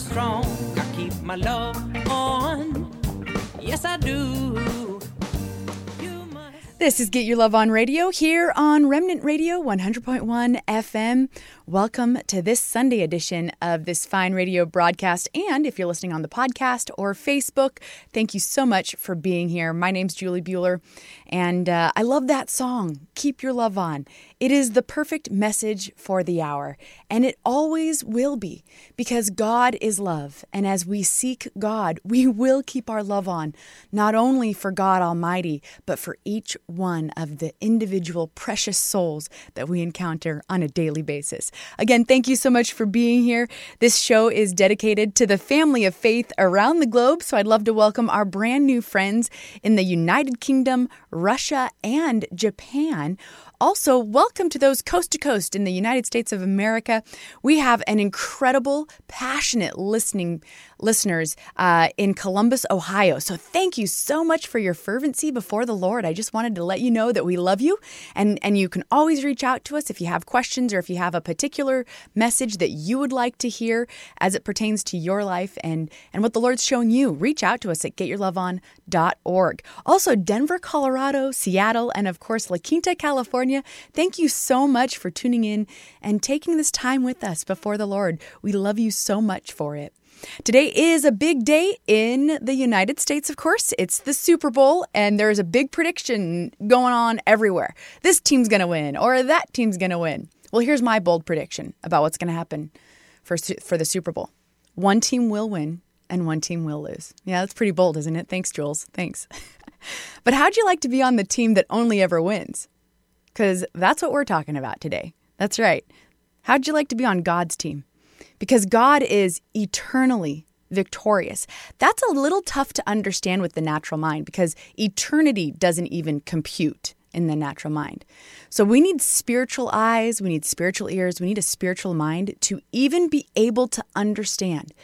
strong. I keep my love on. Yes, I do. This is Get Your Love on Radio here on Remnant Radio 100.1 FM. Welcome to this Sunday edition of this fine radio broadcast. And if you're listening on the podcast or Facebook, thank you so much for being here. My name's Julie Bueller, and uh, I love that song, Keep Your Love On. It is the perfect message for the hour, and it always will be because God is love. And as we seek God, we will keep our love on, not only for God Almighty, but for each one of the individual precious souls that we encounter on a daily basis. Again, thank you so much for being here. This show is dedicated to the family of faith around the globe, so I'd love to welcome our brand new friends in the United Kingdom, Russia, and Japan. Also, welcome to those coast to coast in the United States of America. We have an incredible, passionate listening listeners uh, in Columbus, Ohio. So thank you so much for your fervency before the Lord. I just wanted to let you know that we love you, and and you can always reach out to us if you have questions or if you have a particular message that you would like to hear as it pertains to your life and and what the Lord's shown you. Reach out to us at getyourloveon.org. Also, Denver, Colorado, Seattle, and of course La Quinta, California. Thank you so much for tuning in and taking this time with us before the Lord. We love you so much for it. Today is a big day in the United States, of course. It's the Super Bowl, and there's a big prediction going on everywhere. This team's going to win, or that team's going to win. Well, here's my bold prediction about what's going to happen for, for the Super Bowl one team will win, and one team will lose. Yeah, that's pretty bold, isn't it? Thanks, Jules. Thanks. but how'd you like to be on the team that only ever wins? Because that's what we're talking about today. That's right. How'd you like to be on God's team? Because God is eternally victorious. That's a little tough to understand with the natural mind because eternity doesn't even compute in the natural mind. So we need spiritual eyes, we need spiritual ears, we need a spiritual mind to even be able to understand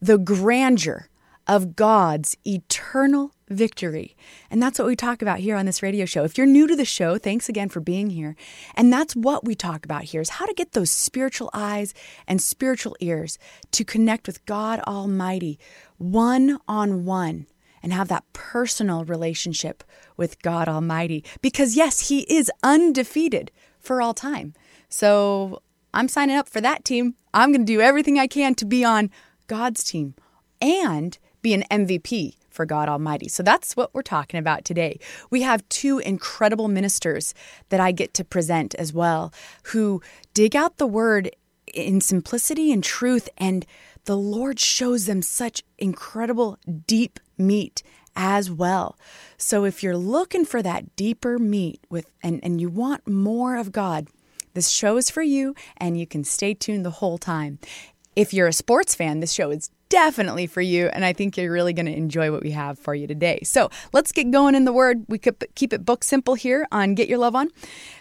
the grandeur of God's eternal victory. And that's what we talk about here on this radio show. If you're new to the show, thanks again for being here. And that's what we talk about here is how to get those spiritual eyes and spiritual ears to connect with God Almighty one on one and have that personal relationship with God Almighty. Because yes, he is undefeated for all time. So I'm signing up for that team. I'm going to do everything I can to be on God's team and be an MVP for God Almighty. So that's what we're talking about today. We have two incredible ministers that I get to present as well who dig out the word in simplicity and truth, and the Lord shows them such incredible, deep meat as well. So if you're looking for that deeper meat with and, and you want more of God, this show is for you and you can stay tuned the whole time. If you're a sports fan, this show is definitely for you. And I think you're really going to enjoy what we have for you today. So let's get going in the Word. We could keep it book simple here on Get Your Love On.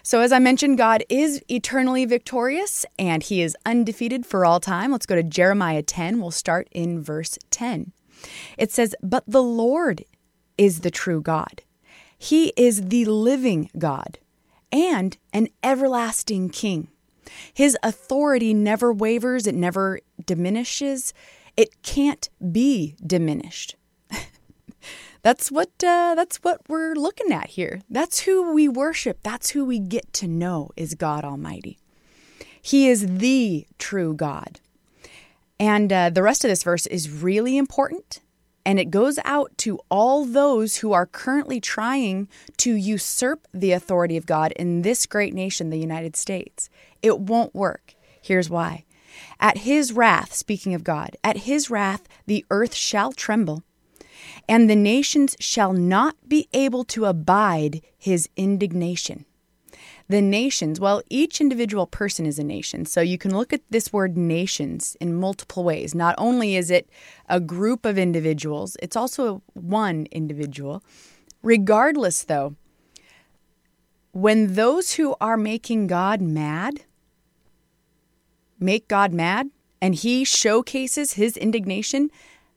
So, as I mentioned, God is eternally victorious and He is undefeated for all time. Let's go to Jeremiah 10. We'll start in verse 10. It says, But the Lord is the true God, He is the living God and an everlasting King. His authority never wavers, it never diminishes. It can't be diminished. that's what uh, that's what we're looking at here. That's who we worship. That's who we get to know is God Almighty. He is the true God. And uh, the rest of this verse is really important. And it goes out to all those who are currently trying to usurp the authority of God in this great nation, the United States. It won't work. Here's why at his wrath, speaking of God, at his wrath the earth shall tremble, and the nations shall not be able to abide his indignation. The nations, well, each individual person is a nation. So you can look at this word nations in multiple ways. Not only is it a group of individuals, it's also one individual. Regardless, though, when those who are making God mad, make God mad and he showcases his indignation,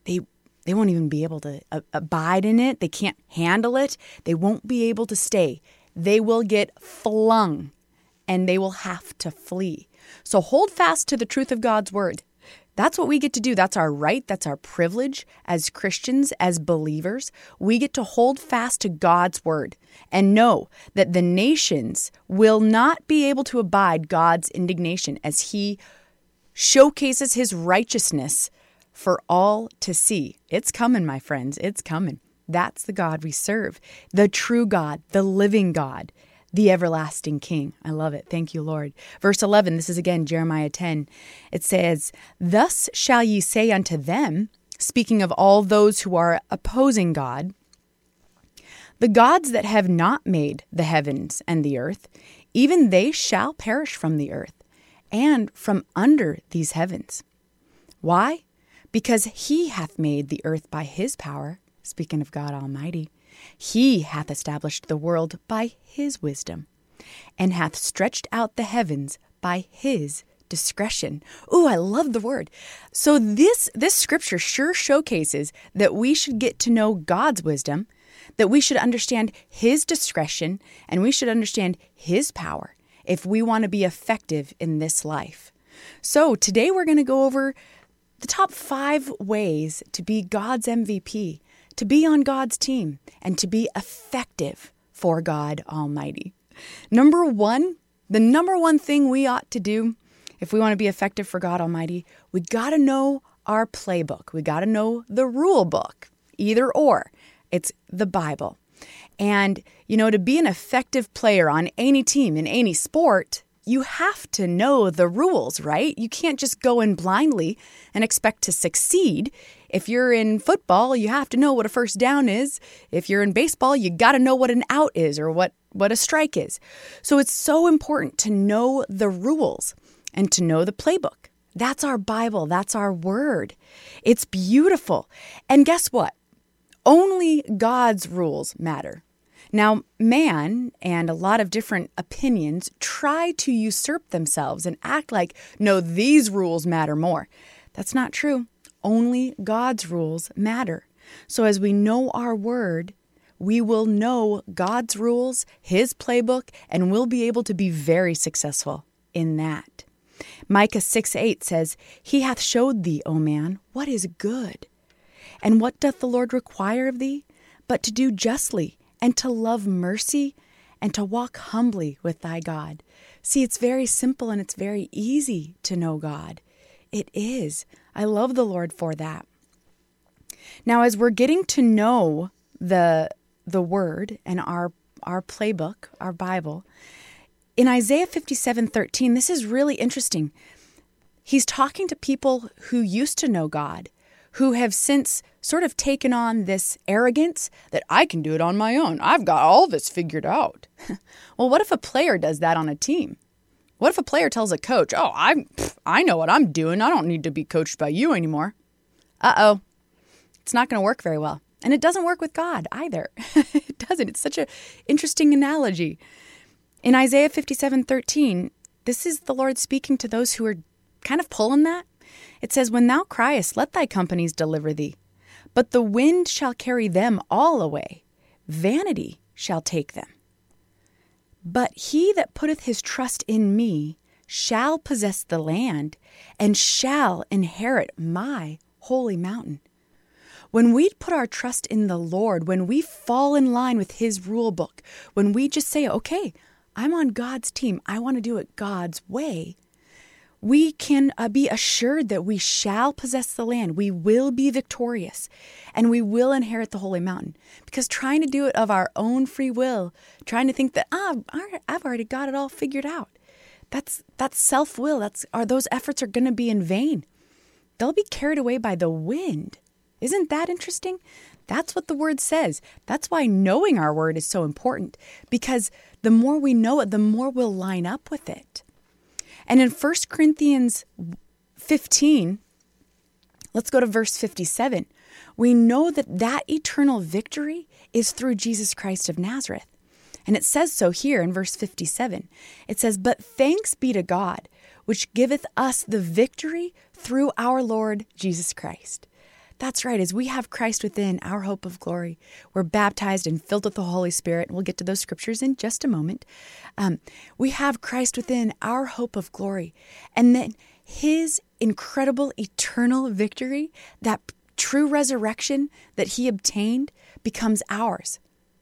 they they won't even be able to uh, abide in it. They can't handle it. They won't be able to stay. They will get flung and they will have to flee. So hold fast to the truth of God's word. That's what we get to do. That's our right. That's our privilege as Christians, as believers. We get to hold fast to God's word and know that the nations will not be able to abide God's indignation as He showcases His righteousness for all to see. It's coming, my friends. It's coming. That's the God we serve, the true God, the living God the everlasting King. I love it. Thank you, Lord. Verse 11, this is again Jeremiah 10. It says, Thus shall ye say unto them, speaking of all those who are opposing God, the gods that have not made the heavens and the earth, even they shall perish from the earth and from under these heavens. Why? Because he hath made the earth by his power, speaking of God Almighty he hath established the world by his wisdom, and hath stretched out the heavens by his discretion. Ooh, I love the word. So this this scripture sure showcases that we should get to know God's wisdom, that we should understand his discretion, and we should understand his power if we want to be effective in this life. So today we're going to go over the top 5 ways to be God's MVP to be on God's team and to be effective for God Almighty. Number one, the number one thing we ought to do if we want to be effective for God Almighty, we got to know our playbook. We got to know the rule book, either or. It's the Bible. And, you know, to be an effective player on any team in any sport, you have to know the rules, right? You can't just go in blindly and expect to succeed. If you're in football, you have to know what a first down is. If you're in baseball, you got to know what an out is or what, what a strike is. So it's so important to know the rules and to know the playbook. That's our Bible, that's our word. It's beautiful. And guess what? Only God's rules matter. Now, man and a lot of different opinions try to usurp themselves and act like, no, these rules matter more. That's not true. Only God's rules matter. So, as we know our word, we will know God's rules, His playbook, and we'll be able to be very successful in that. Micah 6 8 says, He hath showed thee, O man, what is good. And what doth the Lord require of thee? But to do justly, and to love mercy, and to walk humbly with thy God. See, it's very simple and it's very easy to know God. It is. I love the Lord for that. Now, as we're getting to know the the Word and our our playbook, our Bible, in Isaiah 57 13, this is really interesting. He's talking to people who used to know God, who have since sort of taken on this arrogance that I can do it on my own. I've got all this figured out. well, what if a player does that on a team? What if a player tells a coach, "Oh, I I know what I'm doing. I don't need to be coached by you anymore." Uh-oh. It's not going to work very well. And it doesn't work with God either. it doesn't. It's such an interesting analogy. In Isaiah 57:13, this is the Lord speaking to those who are kind of pulling that. It says, "When thou criest, let thy companies deliver thee. But the wind shall carry them all away, vanity shall take them. But he that putteth his trust in me shall possess the land and shall inherit my holy mountain. When we put our trust in the Lord, when we fall in line with His rule book, when we just say, okay, I'm on God's team, I want to do it God's way, we can uh, be assured that we shall possess the land. We will be victorious and we will inherit the holy mountain. Because trying to do it of our own free will, trying to think that, ah, I've already got it all figured out, that's, that's self will. That's, are, those efforts are going to be in vain. They'll be carried away by the wind. Isn't that interesting? That's what the word says. That's why knowing our word is so important because the more we know it, the more we'll line up with it. And in 1 Corinthians 15, let's go to verse 57. We know that that eternal victory is through Jesus Christ of Nazareth. And it says so here in verse 57. It says, But thanks be to God, which giveth us the victory through our Lord Jesus Christ. That's right. As we have Christ within, our hope of glory, we're baptized and filled with the Holy Spirit. And we'll get to those scriptures in just a moment. Um, we have Christ within, our hope of glory. And then his incredible eternal victory, that true resurrection that he obtained becomes ours.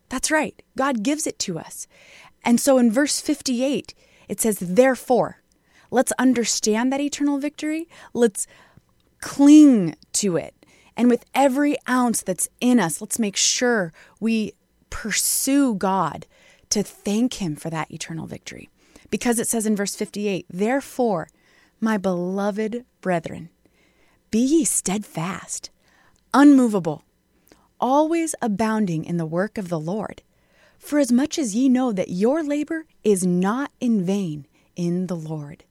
That's right. God gives it to us. And so in verse 58, it says, Therefore, let's understand that eternal victory. Let's cling to it. And with every ounce that's in us, let's make sure we pursue God to thank Him for that eternal victory. Because it says in verse 58, Therefore, my beloved brethren, be ye steadfast, unmovable, always abounding in the work of the Lord. For as much as ye know that your labor is not in vain in the Lord.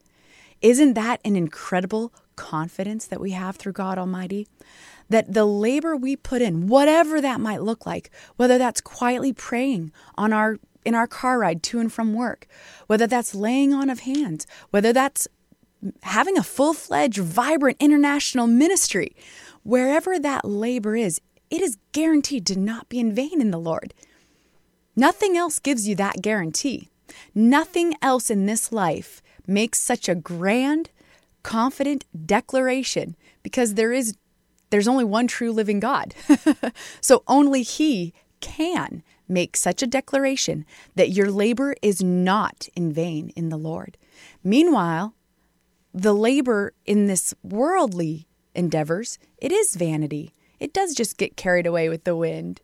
Isn't that an incredible confidence that we have through God Almighty? That the labor we put in, whatever that might look like, whether that's quietly praying on our in our car ride to and from work, whether that's laying on of hands, whether that's having a full-fledged vibrant international ministry, wherever that labor is, it is guaranteed to not be in vain in the Lord. Nothing else gives you that guarantee. Nothing else in this life makes such a grand, confident declaration because there is there's only one true living God. so only he can make such a declaration that your labor is not in vain in the Lord. Meanwhile, the labor in this worldly endeavors, it is vanity. It does just get carried away with the wind.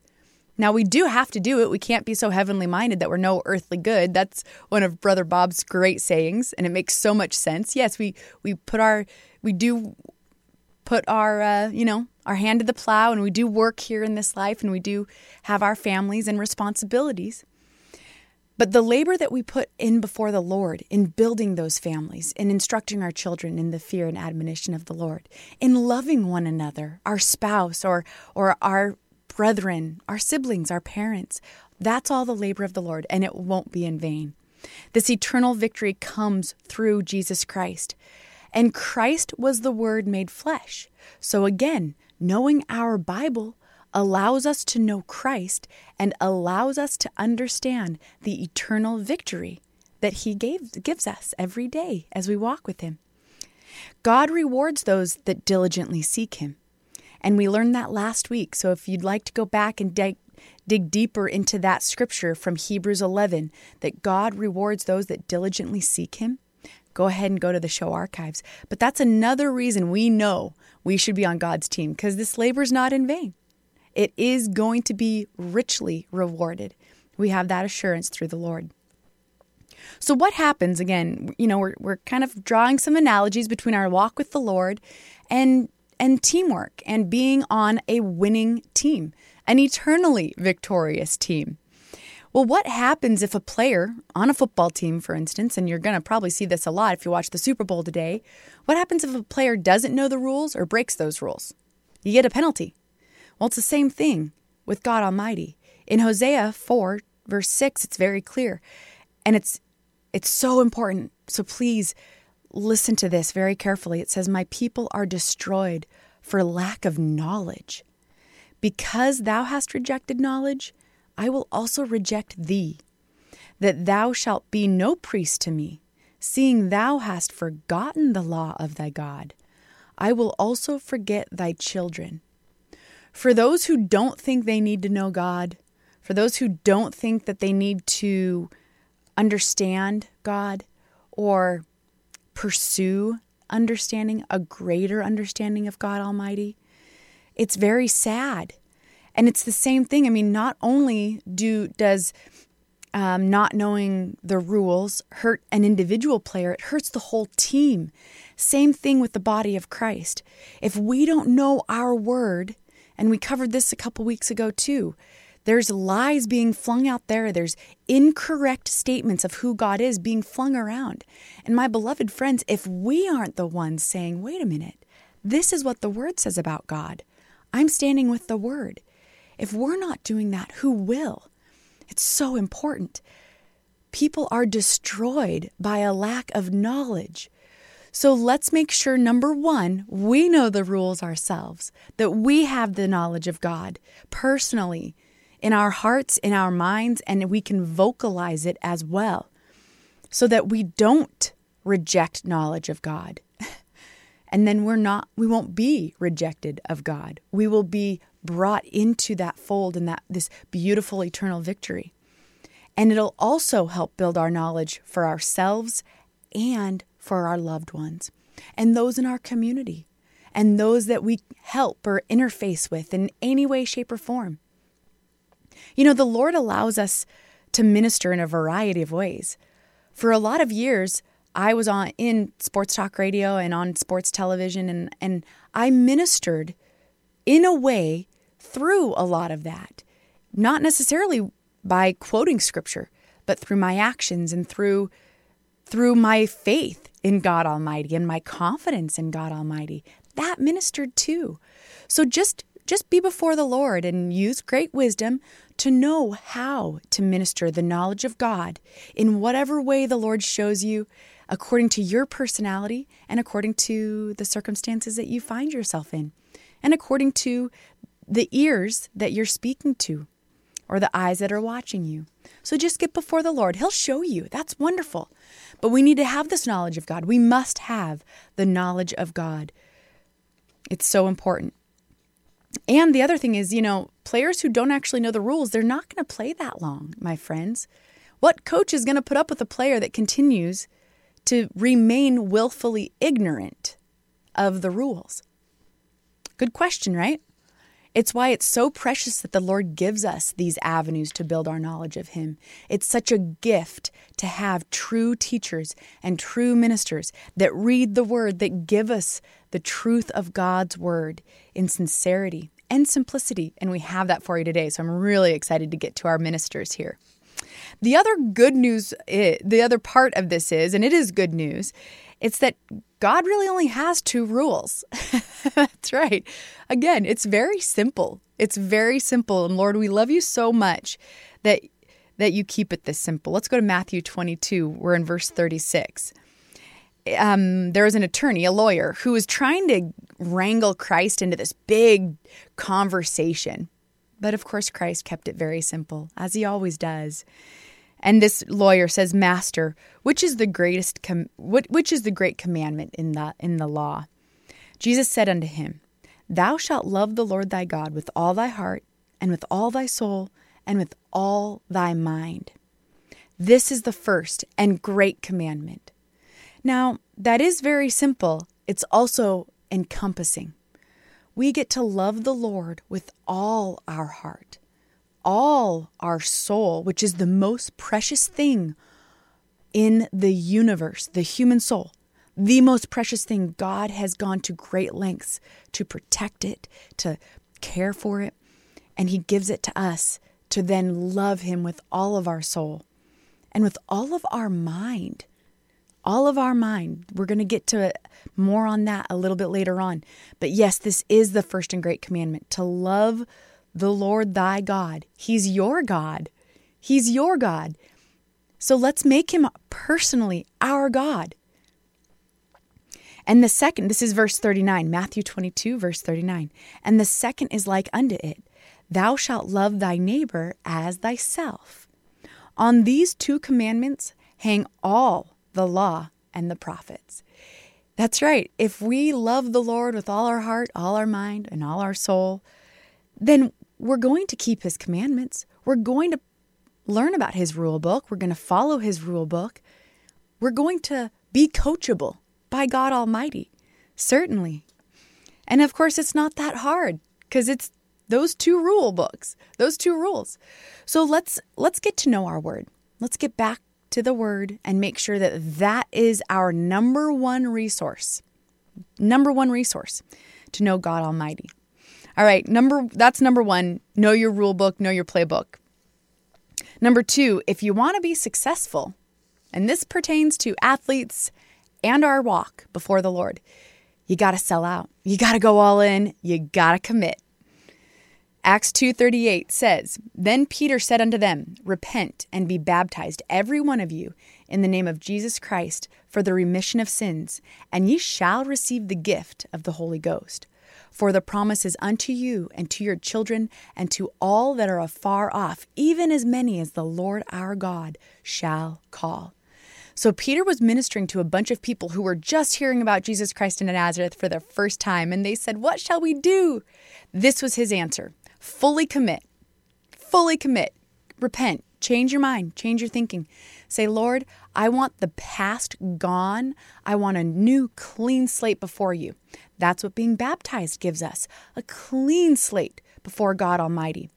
Now, we do have to do it. We can't be so heavenly minded that we're no earthly good. That's one of Brother Bob's great sayings, and it makes so much sense. Yes, we, we put our, we do put our, uh, you know, our hand to the plow, and we do work here in this life, and we do have our families and responsibilities. But the labor that we put in before the Lord in building those families, in instructing our children in the fear and admonition of the Lord, in loving one another, our spouse or, or our brethren, our siblings, our parents. That's all the labor of the Lord, and it won't be in vain. This eternal victory comes through Jesus Christ. And Christ was the Word made flesh. So again, knowing our Bible allows us to know Christ and allows us to understand the eternal victory that He gave, gives us every day as we walk with Him. God rewards those that diligently seek Him. And we learned that last week. So if you'd like to go back and dig, dig deeper into that scripture from Hebrews 11, that God rewards those that diligently seek Him, go ahead and go to the show archives. But that's another reason we know we should be on God's team because this labor is not in vain. It is going to be richly rewarded. We have that assurance through the Lord. So, what happens again? You know, we're, we're kind of drawing some analogies between our walk with the Lord and and teamwork and being on a winning team, an eternally victorious team. Well, what happens if a player on a football team, for instance, and you're going to probably see this a lot if you watch the Super Bowl today, what happens if a player doesn't know the rules or breaks those rules? You get a penalty. Well, it's the same thing with God Almighty. In Hosea 4, verse 6, it's very clear. And it's it's so important. So please Listen to this very carefully. It says, My people are destroyed for lack of knowledge. Because thou hast rejected knowledge, I will also reject thee, that thou shalt be no priest to me, seeing thou hast forgotten the law of thy God. I will also forget thy children. For those who don't think they need to know God, for those who don't think that they need to understand God or pursue understanding, a greater understanding of God Almighty, it's very sad. And it's the same thing. I mean, not only do does um, not knowing the rules hurt an individual player, it hurts the whole team. Same thing with the body of Christ. If we don't know our word, and we covered this a couple weeks ago too, there's lies being flung out there. There's incorrect statements of who God is being flung around. And my beloved friends, if we aren't the ones saying, wait a minute, this is what the Word says about God, I'm standing with the Word. If we're not doing that, who will? It's so important. People are destroyed by a lack of knowledge. So let's make sure number one, we know the rules ourselves, that we have the knowledge of God personally in our hearts, in our minds, and we can vocalize it as well so that we don't reject knowledge of God. And then we're not, we won't be rejected of God. We will be brought into that fold and that this beautiful eternal victory. And it'll also help build our knowledge for ourselves and for our loved ones and those in our community and those that we help or interface with in any way, shape, or form. You know, the Lord allows us to minister in a variety of ways. For a lot of years, I was on in sports talk radio and on sports television and and I ministered in a way through a lot of that. Not necessarily by quoting scripture, but through my actions and through through my faith in God Almighty and my confidence in God Almighty. That ministered too. So just just be before the Lord and use great wisdom to know how to minister the knowledge of God in whatever way the Lord shows you according to your personality and according to the circumstances that you find yourself in and according to the ears that you're speaking to or the eyes that are watching you. So just get before the Lord. He'll show you. That's wonderful. But we need to have this knowledge of God. We must have the knowledge of God. It's so important. And the other thing is, you know, players who don't actually know the rules, they're not going to play that long, my friends. What coach is going to put up with a player that continues to remain willfully ignorant of the rules? Good question, right? It's why it's so precious that the Lord gives us these avenues to build our knowledge of Him. It's such a gift to have true teachers and true ministers that read the Word, that give us the truth of God's Word in sincerity and simplicity. And we have that for you today. So I'm really excited to get to our ministers here. The other good news, the other part of this is, and it is good news, it's that God really only has two rules. That's right. Again, it's very simple. It's very simple. And Lord, we love you so much that that you keep it this simple. Let's go to Matthew 22. We're in verse 36. Um, there was an attorney, a lawyer, who was trying to wrangle Christ into this big conversation. But of course, Christ kept it very simple, as he always does. And this lawyer says, "Master, which is the greatest com- which is the great commandment in the in the law?" Jesus said unto him, "Thou shalt love the Lord thy God with all thy heart and with all thy soul and with all thy mind. This is the first and great commandment." Now, that is very simple. It's also encompassing. We get to love the Lord with all our heart all our soul, which is the most precious thing in the universe, the human soul, the most precious thing. God has gone to great lengths to protect it, to care for it, and He gives it to us to then love Him with all of our soul and with all of our mind. All of our mind. We're going to get to more on that a little bit later on. But yes, this is the first and great commandment to love the Lord thy God. He's your God. He's your God. So let's make him personally our God. And the second, this is verse 39, Matthew 22, verse 39. And the second is like unto it Thou shalt love thy neighbor as thyself. On these two commandments hang all the law and the prophets. That's right. If we love the Lord with all our heart, all our mind, and all our soul, then we're going to keep his commandments. We're going to learn about his rule book. We're going to follow his rule book. We're going to be coachable by God Almighty. Certainly. And of course, it's not that hard because it's those two rule books, those two rules. So let's let's get to know our word. Let's get back to the word and make sure that that is our number one resource. Number one resource to know God Almighty. All right, number that's number 1, know your rule book, know your playbook. Number 2, if you want to be successful, and this pertains to athletes and our walk before the Lord, you got to sell out. You got to go all in, you got to commit. Acts 2:38 says, "Then Peter said unto them, Repent and be baptized every one of you in the name of Jesus Christ for the remission of sins, and ye shall receive the gift of the Holy Ghost." For the promise is unto you and to your children and to all that are afar off, even as many as the Lord our God shall call. So Peter was ministering to a bunch of people who were just hearing about Jesus Christ in Nazareth for the first time, and they said, What shall we do? This was his answer fully commit, fully commit, repent, change your mind, change your thinking. Say, Lord, I want the past gone. I want a new, clean slate before you. That's what being baptized gives us a clean slate before God Almighty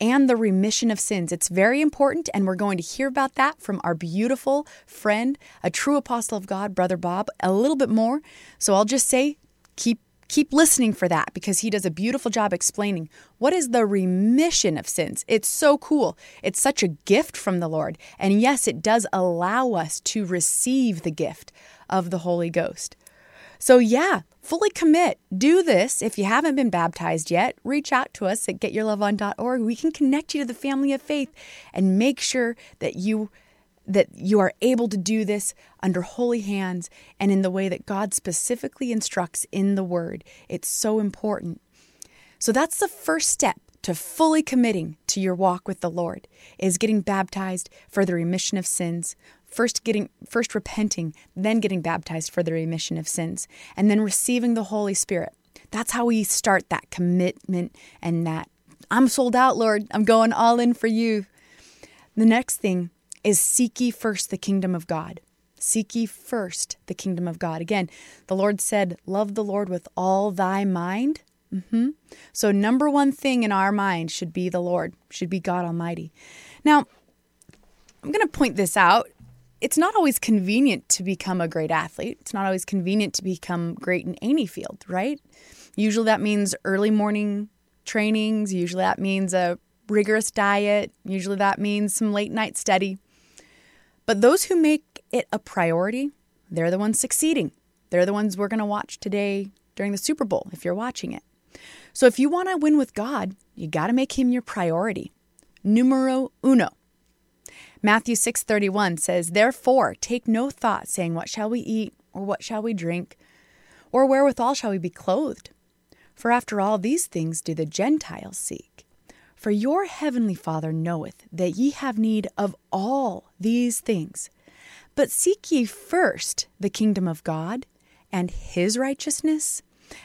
and the remission of sins. It's very important, and we're going to hear about that from our beautiful friend, a true apostle of God, Brother Bob, a little bit more. So I'll just say, keep keep listening for that because he does a beautiful job explaining what is the remission of sins. It's so cool. It's such a gift from the Lord. And yes, it does allow us to receive the gift of the Holy Ghost. So, yeah, fully commit. Do this. If you haven't been baptized yet, reach out to us at getyourloveon.org. We can connect you to the family of faith and make sure that you that you are able to do this under holy hands and in the way that God specifically instructs in the Word. It's so important. So that's the first step to fully committing to your walk with the Lord is getting baptized for the remission of sins. First getting first repenting, then getting baptized for the remission of sins, and then receiving the Holy Spirit. That's how we start that commitment and that I'm sold out, Lord. I'm going all in for you. The next thing is seek ye first the kingdom of God. Seek ye first the kingdom of God. Again, the Lord said, Love the Lord with all thy mind. Mm-hmm. So, number one thing in our mind should be the Lord, should be God Almighty. Now, I'm going to point this out. It's not always convenient to become a great athlete. It's not always convenient to become great in any field, right? Usually that means early morning trainings. Usually that means a rigorous diet. Usually that means some late night study. But those who make it a priority, they're the ones succeeding. They're the ones we're going to watch today during the Super Bowl if you're watching it. So if you want to win with God, you got to make him your priority. Numero uno. Matthew 6:31 says, "Therefore, take no thought saying, what shall we eat or what shall we drink or wherewithal shall we be clothed? For after all these things do the Gentiles seek. For your heavenly Father knoweth that ye have need of all these things. But seek ye first the kingdom of God and his righteousness,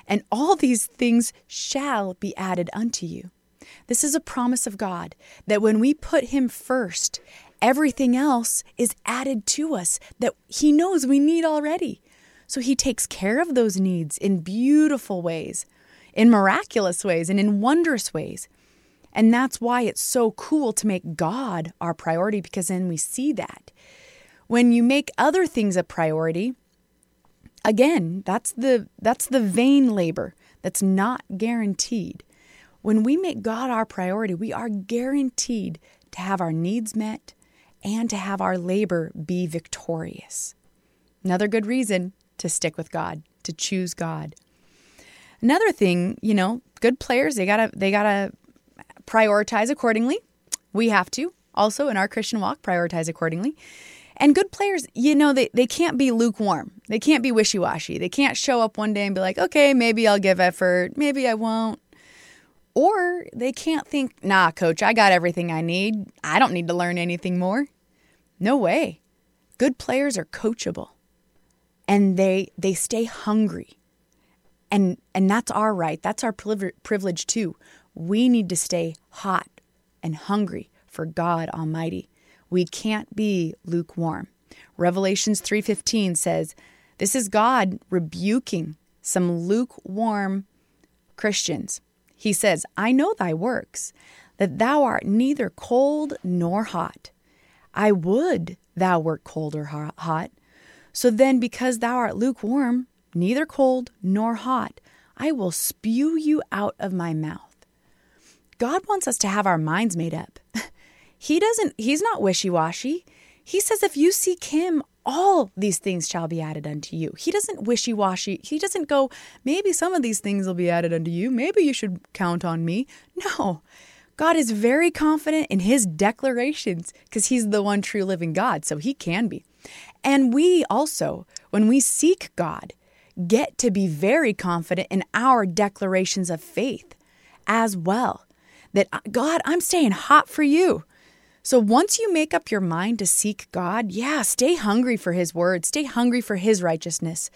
and all these things shall be added unto you. This is a promise of God that when we put him first, everything else is added to us that he knows we need already. So he takes care of those needs in beautiful ways, in miraculous ways, and in wondrous ways. And that's why it's so cool to make God our priority because then we see that. When you make other things a priority, again, that's the that's the vain labor that's not guaranteed. When we make God our priority, we are guaranteed to have our needs met and to have our labor be victorious. Another good reason to stick with God, to choose God. Another thing, you know, good players, they got to they got to prioritize accordingly. We have to also in our Christian walk prioritize accordingly. And good players, you know, they, they can't be lukewarm. They can't be wishy washy. They can't show up one day and be like, okay, maybe I'll give effort, maybe I won't. Or they can't think, nah, coach, I got everything I need. I don't need to learn anything more. No way. Good players are coachable and they they stay hungry. And and that's our right. That's our privilege too. We need to stay hot and hungry for God Almighty. We can't be lukewarm. Revelations 3:15 says, this is God rebuking some lukewarm Christians. He says, I know thy works, that thou art neither cold nor hot. I would thou wert cold or hot. So then, because thou art lukewarm, neither cold nor hot, I will spew you out of my mouth. God wants us to have our minds made up. He doesn't, He's not wishy washy. He says, if you seek Him, all these things shall be added unto you. He doesn't wishy washy. He doesn't go, maybe some of these things will be added unto you. Maybe you should count on me. No. God is very confident in his declarations because he's the one true living God, so he can be. And we also, when we seek God, get to be very confident in our declarations of faith as well that uh, God, I'm staying hot for you. So once you make up your mind to seek God, yeah, stay hungry for His word, stay hungry for His righteousness,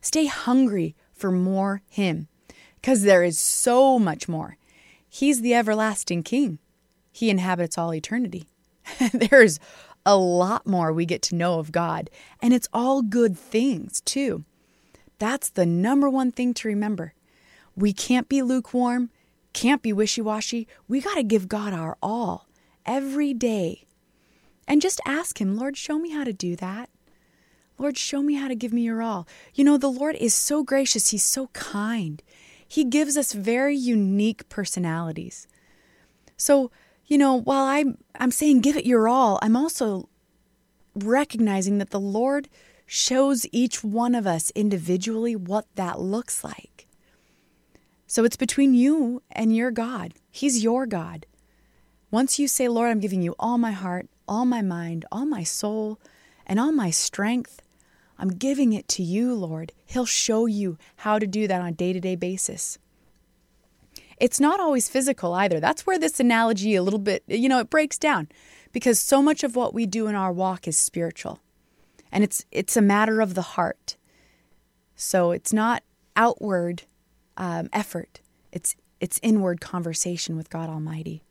stay hungry for more Him, because there is so much more. He's the everlasting King, He inhabits all eternity. There's a lot more we get to know of God, and it's all good things, too. That's the number one thing to remember. We can't be lukewarm, can't be wishy washy. We got to give God our all every day. And just ask Him, Lord, show me how to do that. Lord, show me how to give me your all. You know, the Lord is so gracious, He's so kind. He gives us very unique personalities. So, you know, while I'm I'm saying give it your all, I'm also recognizing that the Lord shows each one of us individually what that looks like. So it's between you and your God. He's your God. Once you say, Lord, I'm giving you all my heart, all my mind, all my soul, and all my strength, I'm giving it to you, Lord. He'll show you how to do that on a day to day basis. It's not always physical either. That's where this analogy a little bit, you know, it breaks down because so much of what we do in our walk is spiritual. And it's it's a matter of the heart. So it's not outward um, effort. It's it's inward conversation with God Almighty.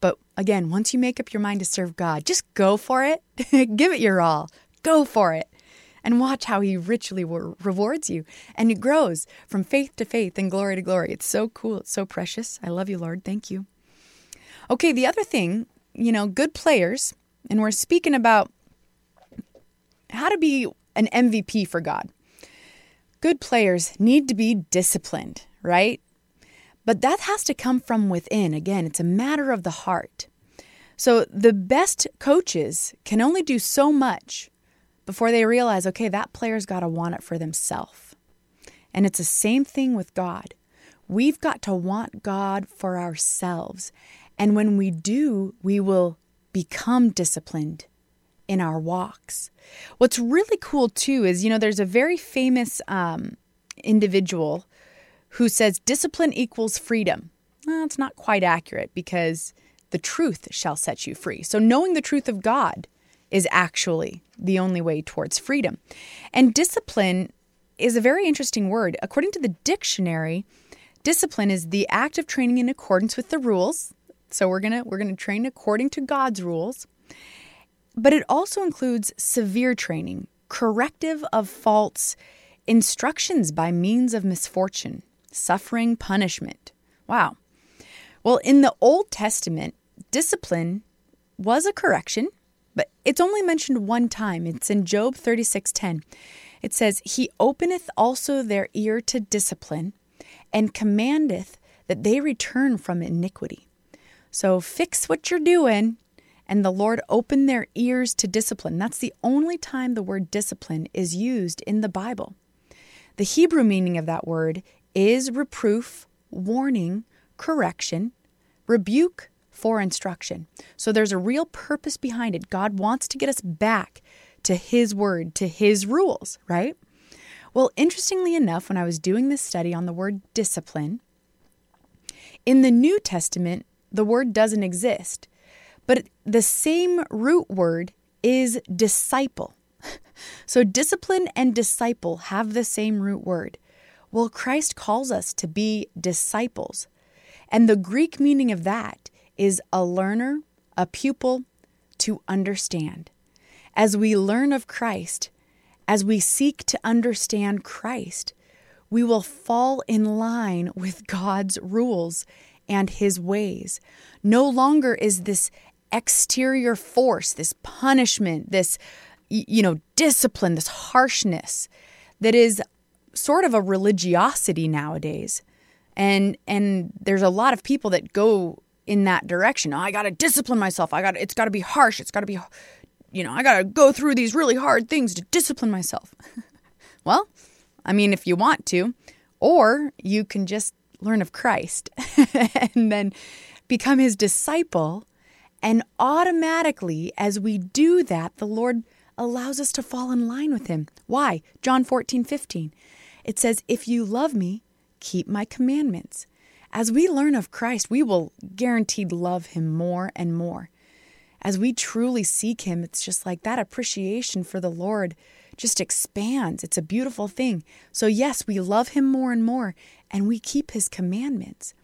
But again, once you make up your mind to serve God, just go for it. Give it your all. Go for it and watch how he richly rewards you. And it grows from faith to faith and glory to glory. It's so cool. It's so precious. I love you, Lord. Thank you. Okay, the other thing, you know, good players, and we're speaking about how to be an MVP for God. Good players need to be disciplined, right? But that has to come from within. Again, it's a matter of the heart. So the best coaches can only do so much before they realize, okay, that player's got to want it for themselves. And it's the same thing with God. We've got to want God for ourselves. And when we do, we will become disciplined in our walks. What's really cool too is, you know, there's a very famous um, individual who says discipline equals freedom. Well, it's not quite accurate because the truth shall set you free. So, knowing the truth of God is actually the only way towards freedom. And discipline is a very interesting word. According to the dictionary, discipline is the act of training in accordance with the rules. So we're going to we're going to train according to God's rules. But it also includes severe training, corrective of faults, instructions by means of misfortune, suffering, punishment. Wow. Well, in the Old Testament, discipline was a correction but it's only mentioned one time. It's in Job 36:10. It says, "He openeth also their ear to discipline, and commandeth that they return from iniquity." So fix what you're doing, and the Lord opened their ears to discipline. That's the only time the word discipline is used in the Bible. The Hebrew meaning of that word is reproof, warning, correction, rebuke, for instruction. So there's a real purpose behind it. God wants to get us back to His word, to His rules, right? Well, interestingly enough, when I was doing this study on the word discipline, in the New Testament, the word doesn't exist, but the same root word is disciple. So discipline and disciple have the same root word. Well, Christ calls us to be disciples. And the Greek meaning of that is a learner, a pupil to understand. As we learn of Christ, as we seek to understand Christ, we will fall in line with God's rules and his ways. No longer is this exterior force, this punishment, this you know, discipline, this harshness that is sort of a religiosity nowadays. And and there's a lot of people that go in that direction. Oh, I got to discipline myself. I got it's got to be harsh. It's got to be you know, I got to go through these really hard things to discipline myself. well, I mean, if you want to, or you can just learn of Christ and then become his disciple. And automatically, as we do that, the Lord allows us to fall in line with him. Why? John 14, 15. It says, If you love me, keep my commandments. As we learn of Christ, we will guaranteed love him more and more. as we truly seek Him, it's just like that appreciation for the Lord just expands. It's a beautiful thing. So, yes, we love Him more and more, and we keep His commandments.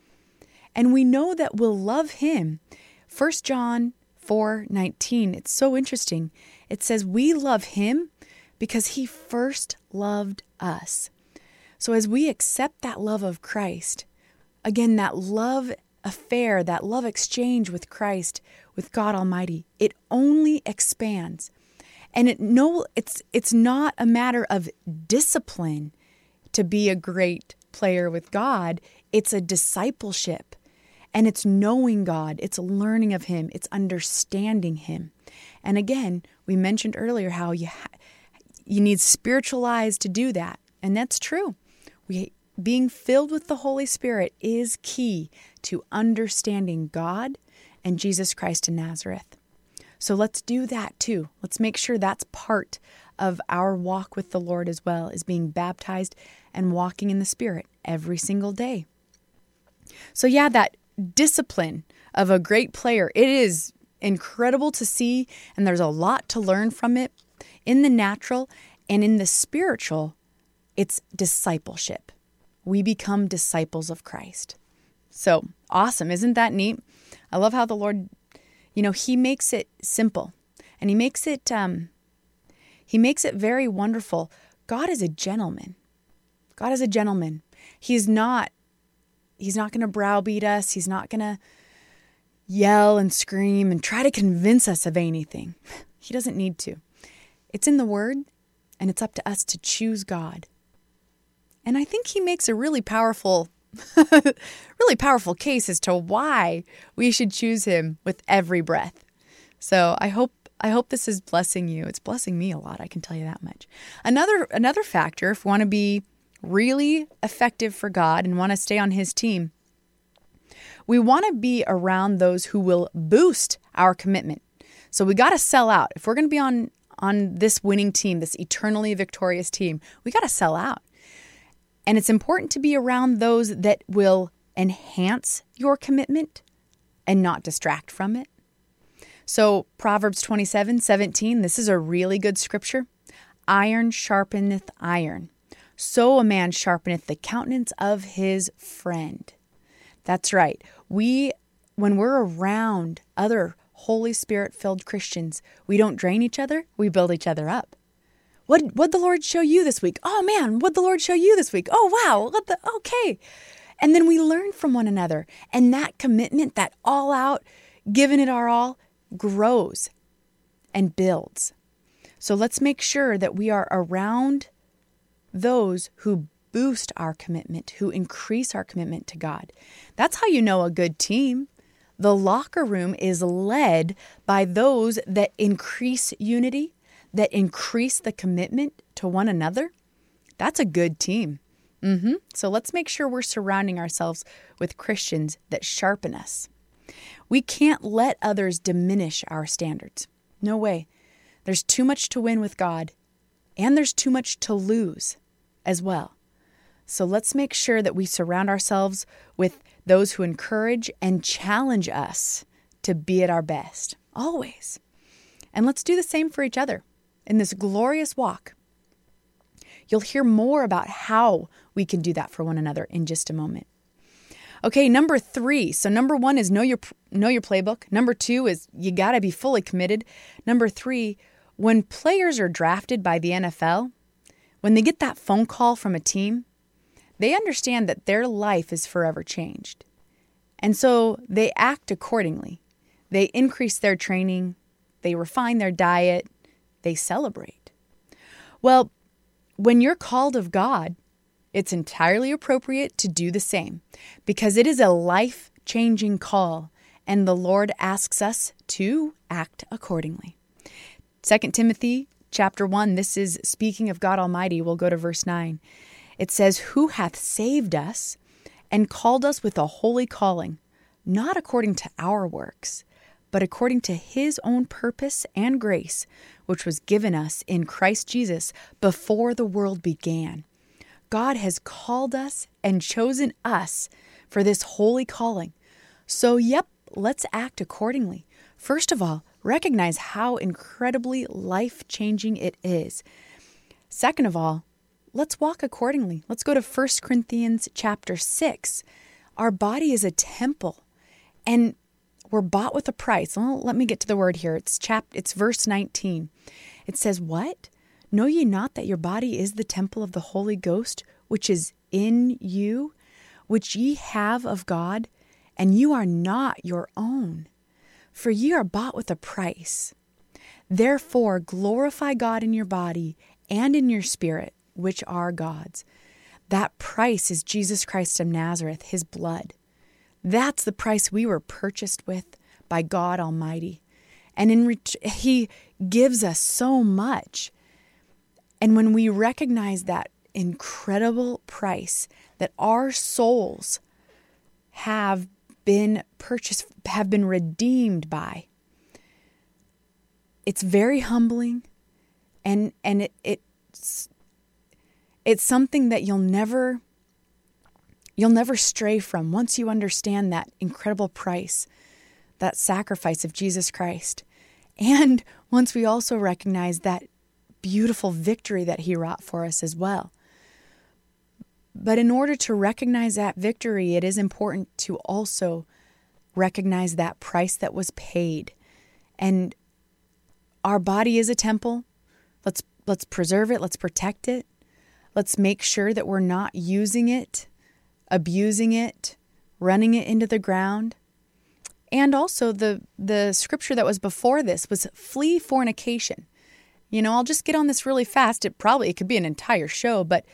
And we know that we'll love Him. 1 John 4 19, it's so interesting. It says, We love Him because He first loved us. So, as we accept that love of Christ, again, that love affair, that love exchange with Christ, with God Almighty, it only expands. And it no it's it's not a matter of discipline to be a great player with God. It's a discipleship. And it's knowing God, it's learning of him, it's understanding him. And again, we mentioned earlier how you ha- you need spiritual eyes to do that. And that's true. We being filled with the Holy Spirit is key to understanding God and Jesus Christ in Nazareth. So let's do that too. Let's make sure that's part of our walk with the Lord as well, is being baptized and walking in the Spirit every single day. So, yeah, that discipline of a great player, it is incredible to see, and there's a lot to learn from it in the natural and in the spiritual. It's discipleship. We become disciples of Christ. So awesome. Isn't that neat? I love how the Lord, you know, He makes it simple and He makes it, um, He makes it very wonderful. God is a gentleman. God is a gentleman. He's not, He's not going to browbeat us. He's not going to yell and scream and try to convince us of anything. He doesn't need to. It's in the Word, and it's up to us to choose God. And I think He makes a really powerful really powerful case as to why we should choose him with every breath. So I hope I hope this is blessing you. It's blessing me a lot, I can tell you that much. Another another factor if we want to be really effective for God and want to stay on his team, we want to be around those who will boost our commitment. So we got to sell out. If we're going to be on on this winning team, this eternally victorious team, we got to sell out. And it's important to be around those that will enhance your commitment and not distract from it. So, Proverbs 27 17, this is a really good scripture. Iron sharpeneth iron. So a man sharpeneth the countenance of his friend. That's right. We, when we're around other Holy Spirit filled Christians, we don't drain each other, we build each other up. What what the Lord show you this week? Oh man, what the Lord show you this week? Oh wow, what the okay. And then we learn from one another. And that commitment, that all out, giving it our all, grows and builds. So let's make sure that we are around those who boost our commitment, who increase our commitment to God. That's how you know a good team. The locker room is led by those that increase unity, that increase the commitment to one another, that's a good team. Mm-hmm. So let's make sure we're surrounding ourselves with Christians that sharpen us. We can't let others diminish our standards. No way. There's too much to win with God, and there's too much to lose as well. So let's make sure that we surround ourselves with those who encourage and challenge us to be at our best, always. And let's do the same for each other in this glorious walk. You'll hear more about how we can do that for one another in just a moment. Okay, number 3. So number 1 is know your know your playbook. Number 2 is you got to be fully committed. Number 3, when players are drafted by the NFL, when they get that phone call from a team, they understand that their life is forever changed. And so they act accordingly. They increase their training, they refine their diet, they celebrate. Well, when you're called of God, it's entirely appropriate to do the same because it is a life changing call, and the Lord asks us to act accordingly. 2 Timothy chapter 1, this is speaking of God Almighty. We'll go to verse 9. It says, Who hath saved us and called us with a holy calling, not according to our works, but according to his own purpose and grace, which was given us in Christ Jesus before the world began. God has called us and chosen us for this holy calling. So, yep, let's act accordingly. First of all, recognize how incredibly life changing it is. Second of all, let's walk accordingly. Let's go to 1 Corinthians chapter 6. Our body is a temple and we're bought with a price. Well, let me get to the word here. It's chap it's verse 19. It says, "What? Know ye not that your body is the temple of the Holy Ghost, which is in you, which ye have of God, and you are not your own? For ye are bought with a price. Therefore glorify God in your body and in your spirit, which are God's. That price is Jesus Christ of Nazareth, his blood. That's the price we were purchased with by God Almighty. And in ret- he gives us so much. And when we recognize that incredible price that our souls have been purchased, have been redeemed by, it's very humbling and and it, it's it's something that you'll never you'll never stray from once you understand that incredible price that sacrifice of Jesus Christ and once we also recognize that beautiful victory that he wrought for us as well but in order to recognize that victory it is important to also recognize that price that was paid and our body is a temple let's let's preserve it let's protect it Let's make sure that we're not using it, abusing it, running it into the ground. And also the the scripture that was before this was flee fornication. You know, I'll just get on this really fast. It probably it could be an entire show, but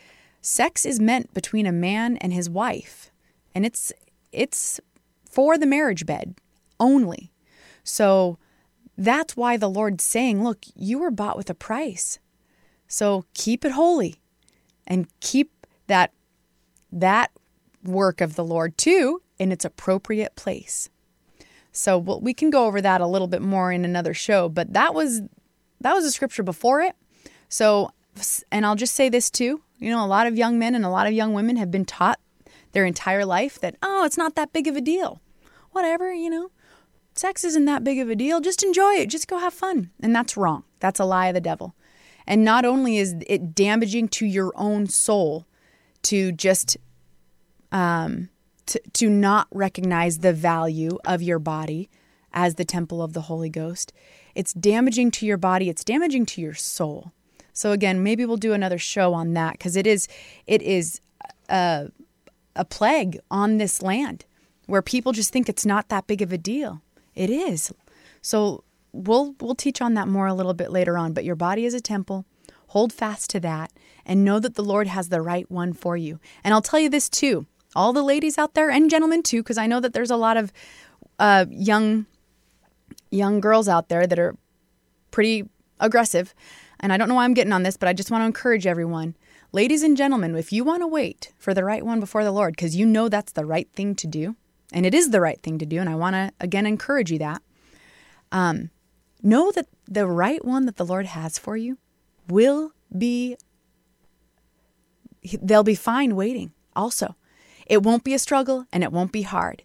sex is meant between a man and his wife. And it's it's for the marriage bed only. So that's why the Lord's saying, look, you were bought with a price. So keep it holy and keep that that work of the Lord too in its appropriate place. So we'll, we can go over that a little bit more in another show, but that was that was a scripture before it. So and I'll just say this too, you know, a lot of young men and a lot of young women have been taught their entire life that oh, it's not that big of a deal. Whatever, you know. Sex isn't that big of a deal. Just enjoy it. Just go have fun. And that's wrong. That's a lie of the devil. And not only is it damaging to your own soul to just um, to, to not recognize the value of your body as the temple of the Holy Ghost, it's damaging to your body, it's damaging to your soul. So again, maybe we'll do another show on that because it is it is a, a plague on this land where people just think it's not that big of a deal. It is. So we'll we'll teach on that more a little bit later on, but your body is a temple. Hold fast to that and know that the Lord has the right one for you. And I'll tell you this too. All the ladies out there and gentlemen too because I know that there's a lot of uh, young young girls out there that are pretty aggressive. And I don't know why I'm getting on this, but I just want to encourage everyone. Ladies and gentlemen, if you want to wait for the right one before the Lord, because you know that's the right thing to do, and it is the right thing to do, and I want to again encourage you that, um, Know that the right one that the Lord has for you will be, they'll be fine waiting also. It won't be a struggle and it won't be hard.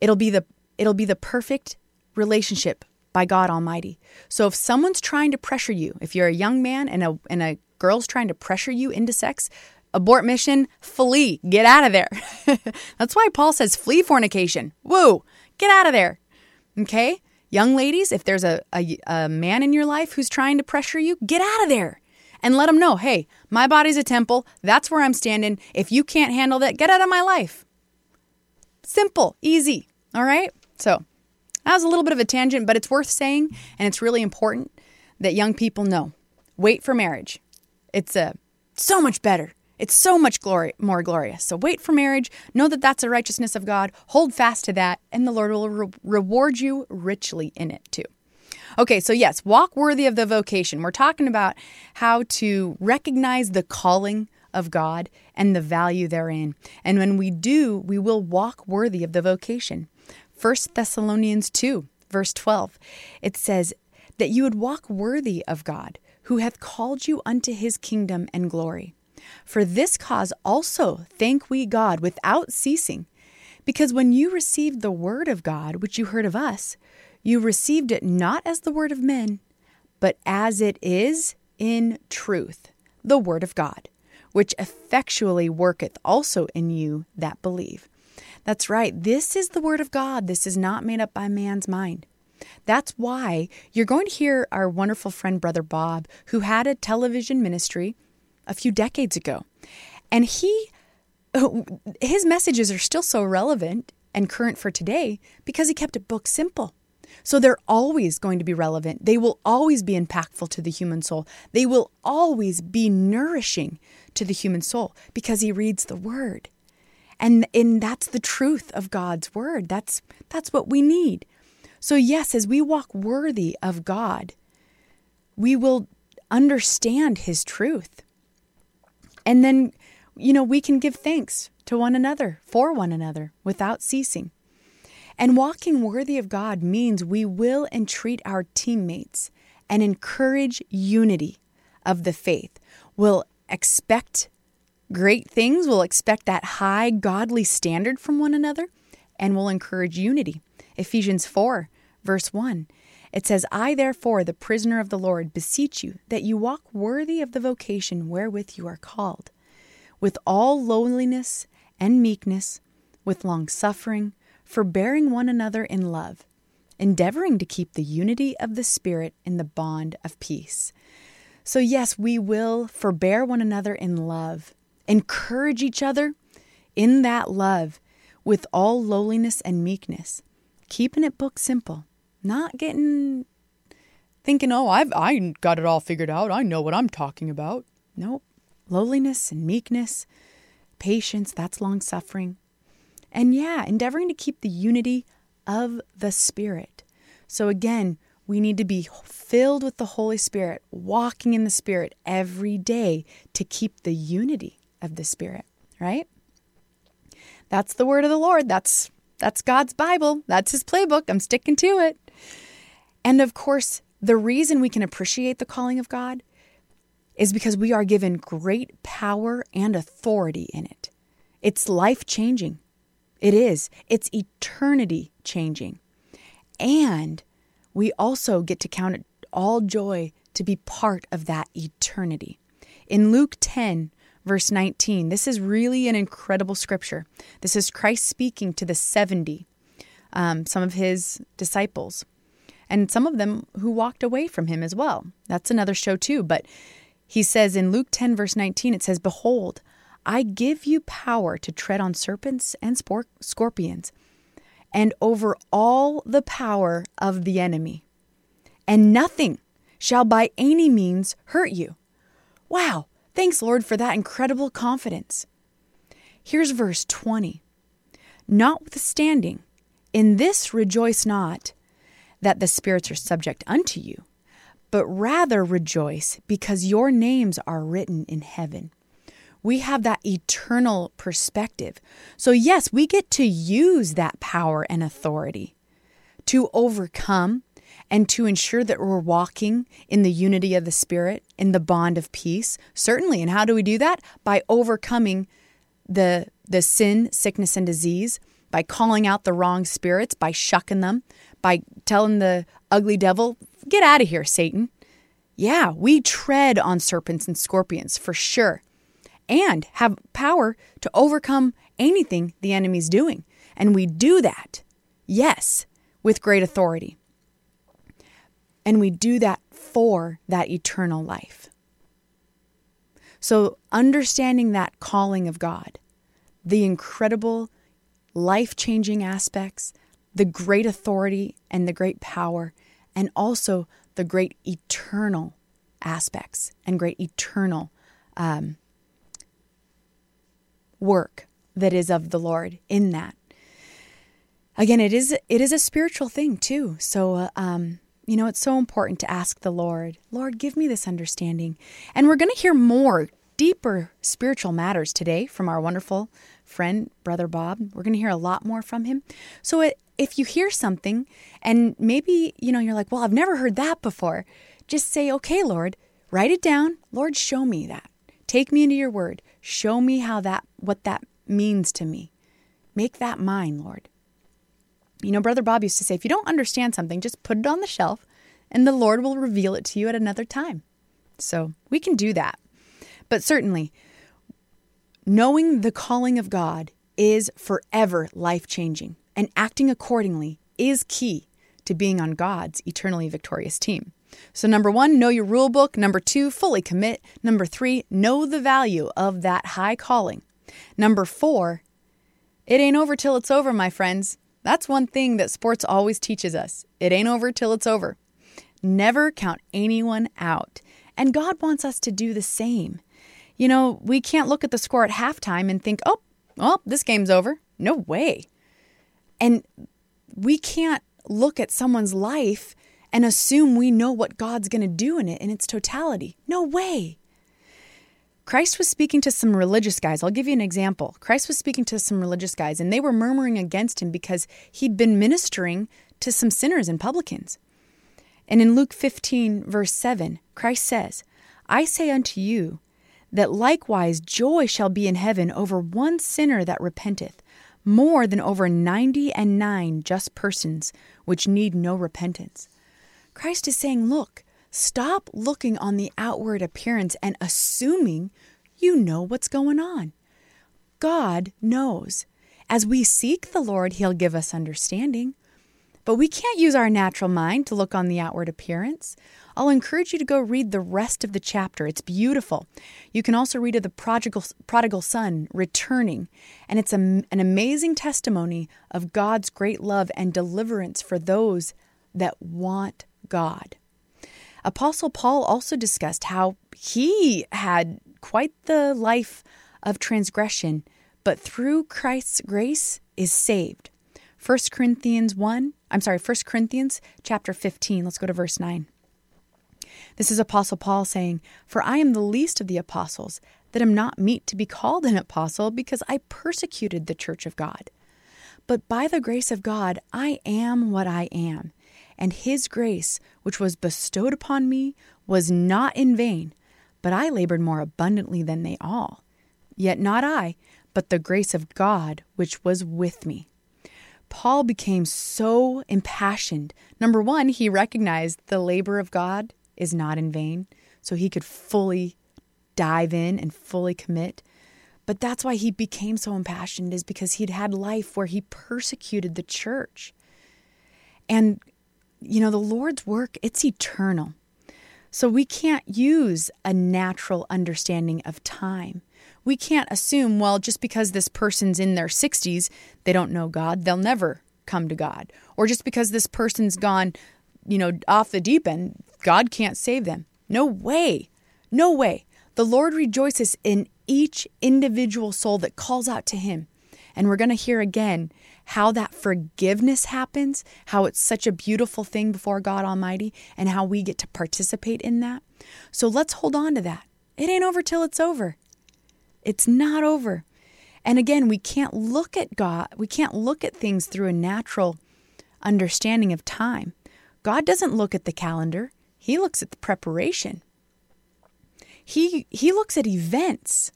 It'll be the, it'll be the perfect relationship by God Almighty. So if someone's trying to pressure you, if you're a young man and a, and a girl's trying to pressure you into sex, abort mission, flee, get out of there. That's why Paul says flee fornication. Woo, get out of there. Okay? Young ladies, if there's a, a, a man in your life who's trying to pressure you, get out of there and let them know hey, my body's a temple. That's where I'm standing. If you can't handle that, get out of my life. Simple, easy. All right? So that was a little bit of a tangent, but it's worth saying, and it's really important that young people know. Wait for marriage. It's a so much better it's so much glory, more glorious. So wait for marriage. Know that that's the righteousness of God. Hold fast to that, and the Lord will re- reward you richly in it too. Okay, so yes, walk worthy of the vocation. We're talking about how to recognize the calling of God and the value therein. And when we do, we will walk worthy of the vocation. 1 Thessalonians 2, verse 12, it says, That you would walk worthy of God, who hath called you unto his kingdom and glory. For this cause also thank we God without ceasing, because when you received the word of God, which you heard of us, You received it not as the word of men, but as it is in truth, the word of God, which effectually worketh also in you that believe. That's right. This is the word of God. This is not made up by man's mind. That's why you're going to hear our wonderful friend, Brother Bob, who had a television ministry a few decades ago. And he, his messages are still so relevant and current for today because he kept a book simple. So they're always going to be relevant. They will always be impactful to the human soul. They will always be nourishing to the human soul because he reads the word. And and that's the truth of God's word. That's that's what we need. So yes, as we walk worthy of God, we will understand his truth. And then you know, we can give thanks to one another, for one another, without ceasing. And walking worthy of God means we will entreat our teammates and encourage unity of the faith. We'll expect great things, we'll expect that high godly standard from one another, and we'll encourage unity. Ephesians 4, verse 1. It says, I, therefore, the prisoner of the Lord, beseech you that you walk worthy of the vocation wherewith you are called with all lowliness and meekness, with long suffering, forbearing one another in love, endeavoring to keep the unity of the Spirit in the bond of peace. So, yes, we will forbear one another in love, encourage each other in that love with all lowliness and meekness, keeping it book simple, not getting thinking, oh, I've I got it all figured out. I know what I'm talking about. Nope lowliness and meekness, patience, that's long suffering. And yeah, endeavoring to keep the unity of the Spirit. So again, we need to be filled with the Holy Spirit, walking in the Spirit every day to keep the unity of the Spirit, right? That's the word of the Lord. That's that's God's Bible. That's his playbook. I'm sticking to it. And of course, the reason we can appreciate the calling of God is because we are given great power and authority in it. It's life changing. It is. It's eternity changing. And we also get to count it all joy to be part of that eternity. In Luke 10, verse 19, this is really an incredible scripture. This is Christ speaking to the 70, um, some of his disciples, and some of them who walked away from him as well. That's another show, too. But he says in Luke 10, verse 19, it says, Behold, I give you power to tread on serpents and spor- scorpions, and over all the power of the enemy, and nothing shall by any means hurt you. Wow, thanks, Lord, for that incredible confidence. Here's verse 20 Notwithstanding, in this rejoice not that the spirits are subject unto you but rather rejoice because your names are written in heaven. We have that eternal perspective. So, yes, we get to use that power and authority to overcome and to ensure that we're walking in the unity of the Spirit, in the bond of peace. Certainly. And how do we do that? By overcoming the, the sin, sickness, and disease, by calling out the wrong spirits, by shucking them, by telling the ugly devil, Get out of here, Satan. Yeah, we tread on serpents and scorpions for sure and have power to overcome anything the enemy's doing. And we do that, yes, with great authority. And we do that for that eternal life. So, understanding that calling of God, the incredible life changing aspects, the great authority and the great power, and also the great eternal aspects and great eternal um, work that is of the Lord in that. Again, it is it is a spiritual thing too. So, uh, um, you know, it's so important to ask the Lord, Lord, give me this understanding. And we're going to hear more deeper spiritual matters today from our wonderful friend, Brother Bob. We're going to hear a lot more from him. So, if you hear something and maybe, you know, you're like, well, I've never heard that before, just say, okay, Lord, write it down. Lord, show me that. Take me into your word. Show me how that, what that means to me. Make that mine, Lord. You know, Brother Bob used to say, if you don't understand something, just put it on the shelf and the Lord will reveal it to you at another time. So we can do that. But certainly, knowing the calling of God is forever life changing, and acting accordingly is key to being on God's eternally victorious team. So, number one, know your rule book. Number two, fully commit. Number three, know the value of that high calling. Number four, it ain't over till it's over, my friends. That's one thing that sports always teaches us. It ain't over till it's over. Never count anyone out. And God wants us to do the same. You know, we can't look at the score at halftime and think, oh, well, this game's over. No way. And we can't look at someone's life and assume we know what God's going to do in it in its totality. No way. Christ was speaking to some religious guys. I'll give you an example. Christ was speaking to some religious guys, and they were murmuring against him because he'd been ministering to some sinners and publicans. And in Luke 15, verse 7, Christ says, I say unto you, that likewise joy shall be in heaven over one sinner that repenteth, more than over ninety and nine just persons which need no repentance. Christ is saying, Look, stop looking on the outward appearance and assuming you know what's going on. God knows. As we seek the Lord, He'll give us understanding. But we can't use our natural mind to look on the outward appearance. I'll encourage you to go read the rest of the chapter. It's beautiful. You can also read of the prodigal, prodigal son returning, and it's a, an amazing testimony of God's great love and deliverance for those that want God. Apostle Paul also discussed how he had quite the life of transgression, but through Christ's grace is saved. 1 Corinthians 1, I'm sorry, 1 Corinthians chapter 15. Let's go to verse 9. This is Apostle Paul saying, For I am the least of the apostles, that am not meet to be called an apostle, because I persecuted the church of God. But by the grace of God, I am what I am. And his grace, which was bestowed upon me, was not in vain, but I labored more abundantly than they all. Yet not I, but the grace of God which was with me. Paul became so impassioned. Number one, he recognized the labor of God is not in vain, so he could fully dive in and fully commit. But that's why he became so impassioned, is because he'd had life where he persecuted the church. And, you know, the Lord's work, it's eternal. So we can't use a natural understanding of time. We can't assume, well, just because this person's in their 60s, they don't know God, they'll never come to God. Or just because this person's gone, you know, off the deep end, God can't save them. No way. No way. The Lord rejoices in each individual soul that calls out to Him. And we're going to hear again how that forgiveness happens, how it's such a beautiful thing before God Almighty, and how we get to participate in that. So let's hold on to that. It ain't over till it's over. It's not over. And again, we can't look at God, we can't look at things through a natural understanding of time. God doesn't look at the calendar, He looks at the preparation. He, he looks at events.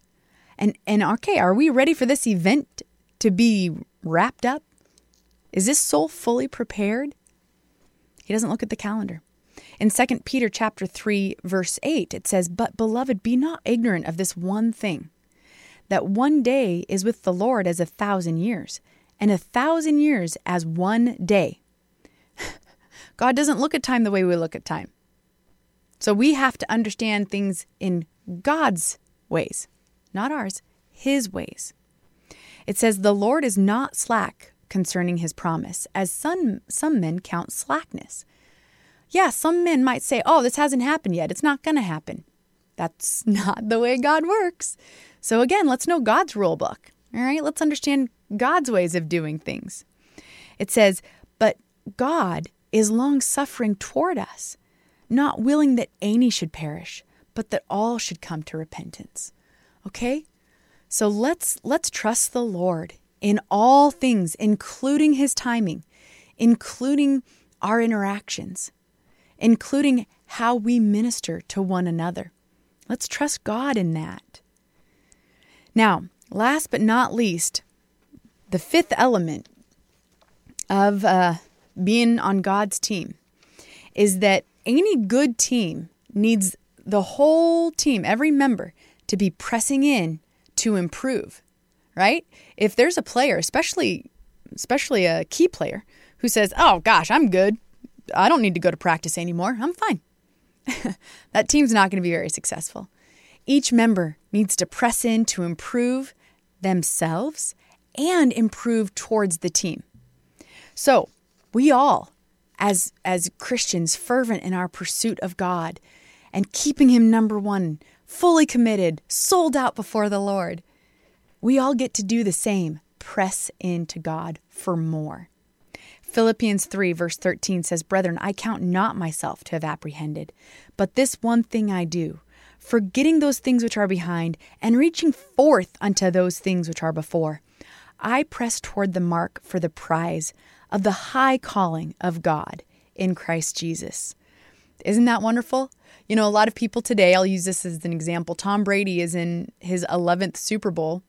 And, and okay, are we ready for this event to be wrapped up? Is this soul fully prepared? He doesn't look at the calendar. In 2 Peter chapter 3 verse 8 it says, "But beloved, be not ignorant of this one thing, that one day is with the Lord as a thousand years, and a thousand years as one day." God doesn't look at time the way we look at time. So we have to understand things in God's ways, not ours, his ways. It says, The Lord is not slack concerning his promise, as some, some men count slackness. Yeah, some men might say, Oh, this hasn't happened yet. It's not going to happen. That's not the way God works. So, again, let's know God's rule book. All right, let's understand God's ways of doing things. It says, But God is long suffering toward us, not willing that any should perish, but that all should come to repentance. Okay? So let's let's trust the Lord in all things, including his timing, including our interactions, including how we minister to one another. Let's trust God in that. Now, last but not least, the fifth element of uh, being on God's team is that any good team needs the whole team, every member, to be pressing in to improve, right? If there's a player, especially especially a key player, who says, "Oh gosh, I'm good. I don't need to go to practice anymore. I'm fine." that team's not going to be very successful. Each member needs to press in to improve themselves and improve towards the team. So, we all as as Christians fervent in our pursuit of God and keeping him number 1, fully committed, sold out before the Lord. We all get to do the same, press into God for more. Philippians 3, verse 13 says, Brethren, I count not myself to have apprehended, but this one thing I do, forgetting those things which are behind, and reaching forth unto those things which are before. I press toward the mark for the prize of the high calling of God in Christ Jesus. Isn't that wonderful? You know, a lot of people today, I'll use this as an example. Tom Brady is in his 11th Super Bowl.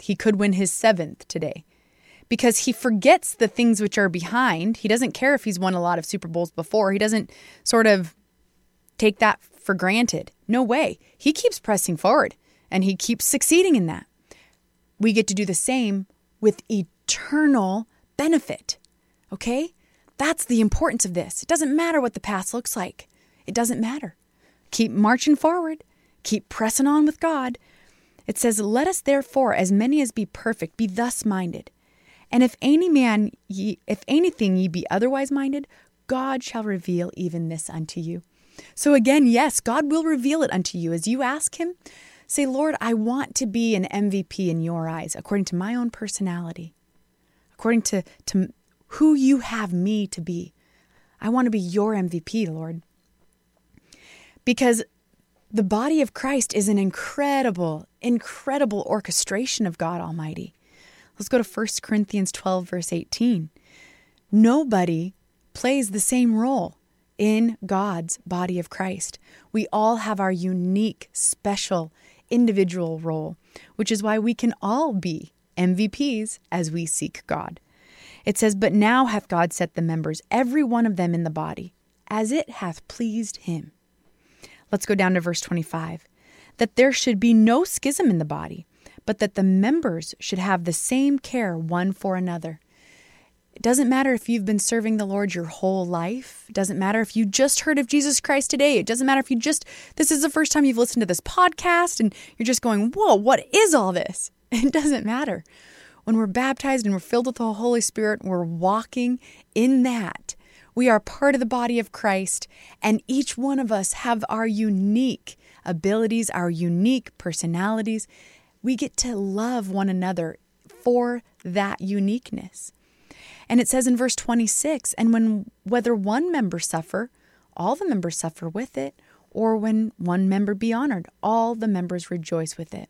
He could win his seventh today because he forgets the things which are behind. He doesn't care if he's won a lot of Super Bowls before. He doesn't sort of take that for granted. No way. He keeps pressing forward and he keeps succeeding in that. We get to do the same with eternal benefit. Okay? That's the importance of this. It doesn't matter what the past looks like, it doesn't matter. Keep marching forward, keep pressing on with God. It says, Let us therefore, as many as be perfect, be thus minded. And if any man, ye, if anything ye be otherwise minded, God shall reveal even this unto you. So again, yes, God will reveal it unto you as you ask Him. Say, Lord, I want to be an MVP in your eyes, according to my own personality, according to, to who you have me to be. I want to be your MVP, Lord. Because the body of Christ is an incredible, incredible orchestration of God Almighty. Let's go to 1 Corinthians 12, verse 18. Nobody plays the same role in God's body of Christ. We all have our unique, special, individual role, which is why we can all be MVPs as we seek God. It says, But now hath God set the members, every one of them in the body, as it hath pleased him. Let's go down to verse 25. That there should be no schism in the body, but that the members should have the same care one for another. It doesn't matter if you've been serving the Lord your whole life. It doesn't matter if you just heard of Jesus Christ today. It doesn't matter if you just, this is the first time you've listened to this podcast and you're just going, whoa, what is all this? It doesn't matter. When we're baptized and we're filled with the Holy Spirit, we're walking in that. We are part of the body of Christ, and each one of us have our unique abilities, our unique personalities. We get to love one another for that uniqueness. And it says in verse 26 and when whether one member suffer, all the members suffer with it, or when one member be honored, all the members rejoice with it.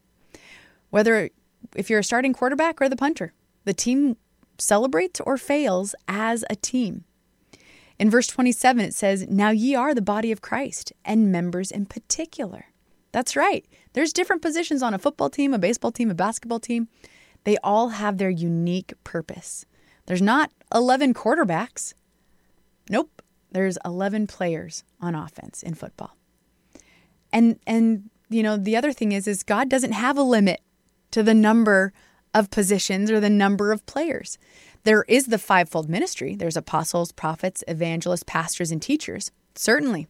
Whether if you're a starting quarterback or the punter, the team celebrates or fails as a team. In verse 27, it says, Now ye are the body of Christ, and members in particular. That's right. There's different positions on a football team, a baseball team, a basketball team. They all have their unique purpose. There's not 11 quarterbacks. Nope. There's 11 players on offense in football. And and you know, the other thing is is God doesn't have a limit to the number of positions or the number of players. There is the fivefold ministry. There's apostles, prophets, evangelists, pastors, and teachers. Certainly.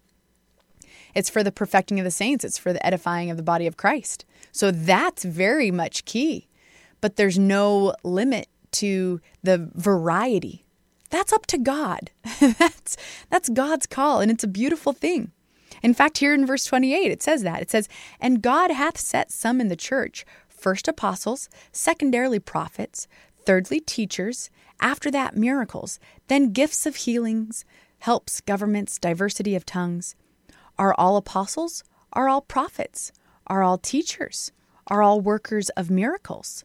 It's for the perfecting of the saints, it's for the edifying of the body of Christ. So that's very much key. But there's no limit to the variety. That's up to God. that's that's God's call and it's a beautiful thing. In fact, here in verse 28 it says that. It says, "And God hath set some in the church, first apostles, secondarily prophets, thirdly teachers, after that miracles, then gifts of healings, helps, governments, diversity of tongues. Are all apostles? Are all prophets? Are all teachers? Are all workers of miracles?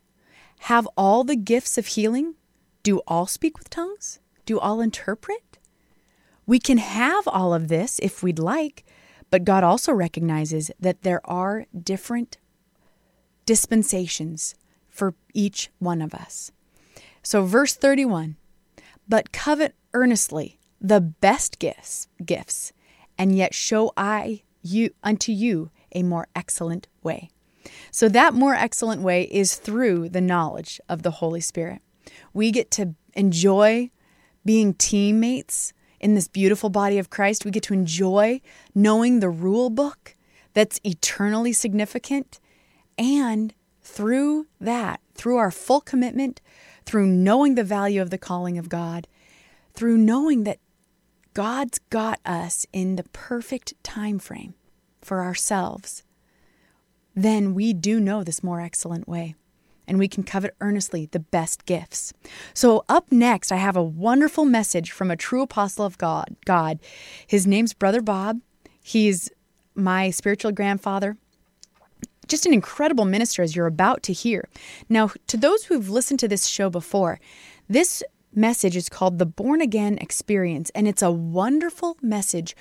Have all the gifts of healing? Do all speak with tongues? Do all interpret? We can have all of this if we'd like, but God also recognizes that there are different dispensations for each one of us. So, verse 31 but covet earnestly the best gifts, gifts, and yet show I you unto you a more excellent way. So that more excellent way is through the knowledge of the Holy Spirit. We get to enjoy being teammates in this beautiful body of Christ. We get to enjoy knowing the rule book that's eternally significant. And through that, through our full commitment, through knowing the value of the calling of God, through knowing that God's got us in the perfect time frame for ourselves, then we do know this more excellent way and we can covet earnestly the best gifts. So up next I have a wonderful message from a true apostle of God. God. His name's Brother Bob. He's my spiritual grandfather. Just an incredible minister as you're about to hear. Now, to those who've listened to this show before, this message is called the Born Again Experience, and it's a wonderful message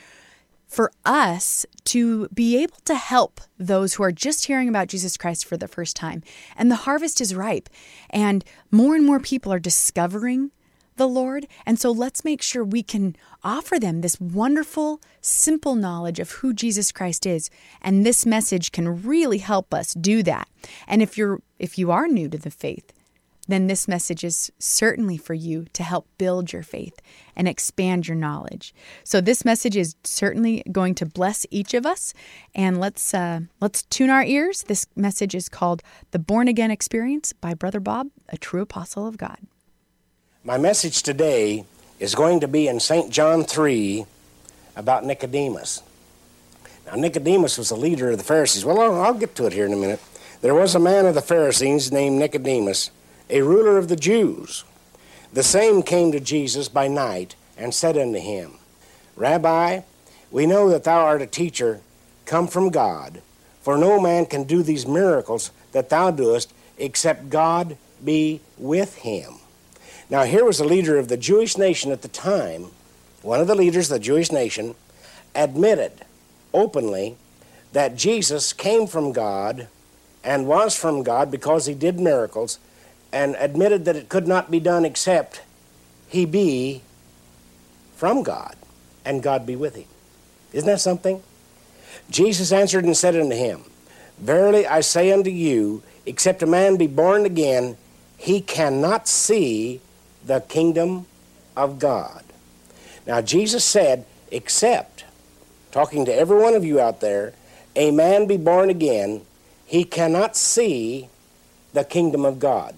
for us to be able to help those who are just hearing about Jesus Christ for the first time. And the harvest is ripe, and more and more people are discovering the Lord. And so let's make sure we can offer them this wonderful, simple knowledge of who Jesus Christ is. And this message can really help us do that. And if you're if you are new to the faith, then this message is certainly for you to help build your faith and expand your knowledge. So this message is certainly going to bless each of us, and let's uh, let's tune our ears. This message is called "The Born Again Experience" by Brother Bob, a true apostle of God. My message today is going to be in St. John 3 about Nicodemus. Now, Nicodemus was a leader of the Pharisees. Well, I'll get to it here in a minute. There was a man of the Pharisees named Nicodemus, a ruler of the Jews. The same came to Jesus by night and said unto him, Rabbi, we know that thou art a teacher come from God, for no man can do these miracles that thou doest except God be with him. Now, here was a leader of the Jewish nation at the time, one of the leaders of the Jewish nation, admitted openly that Jesus came from God and was from God because he did miracles, and admitted that it could not be done except he be from God and God be with him. Isn't that something? Jesus answered and said unto him, Verily I say unto you, except a man be born again, he cannot see the kingdom of God. Now, Jesus said, except, talking to every one of you out there, a man be born again, he cannot see the kingdom of God,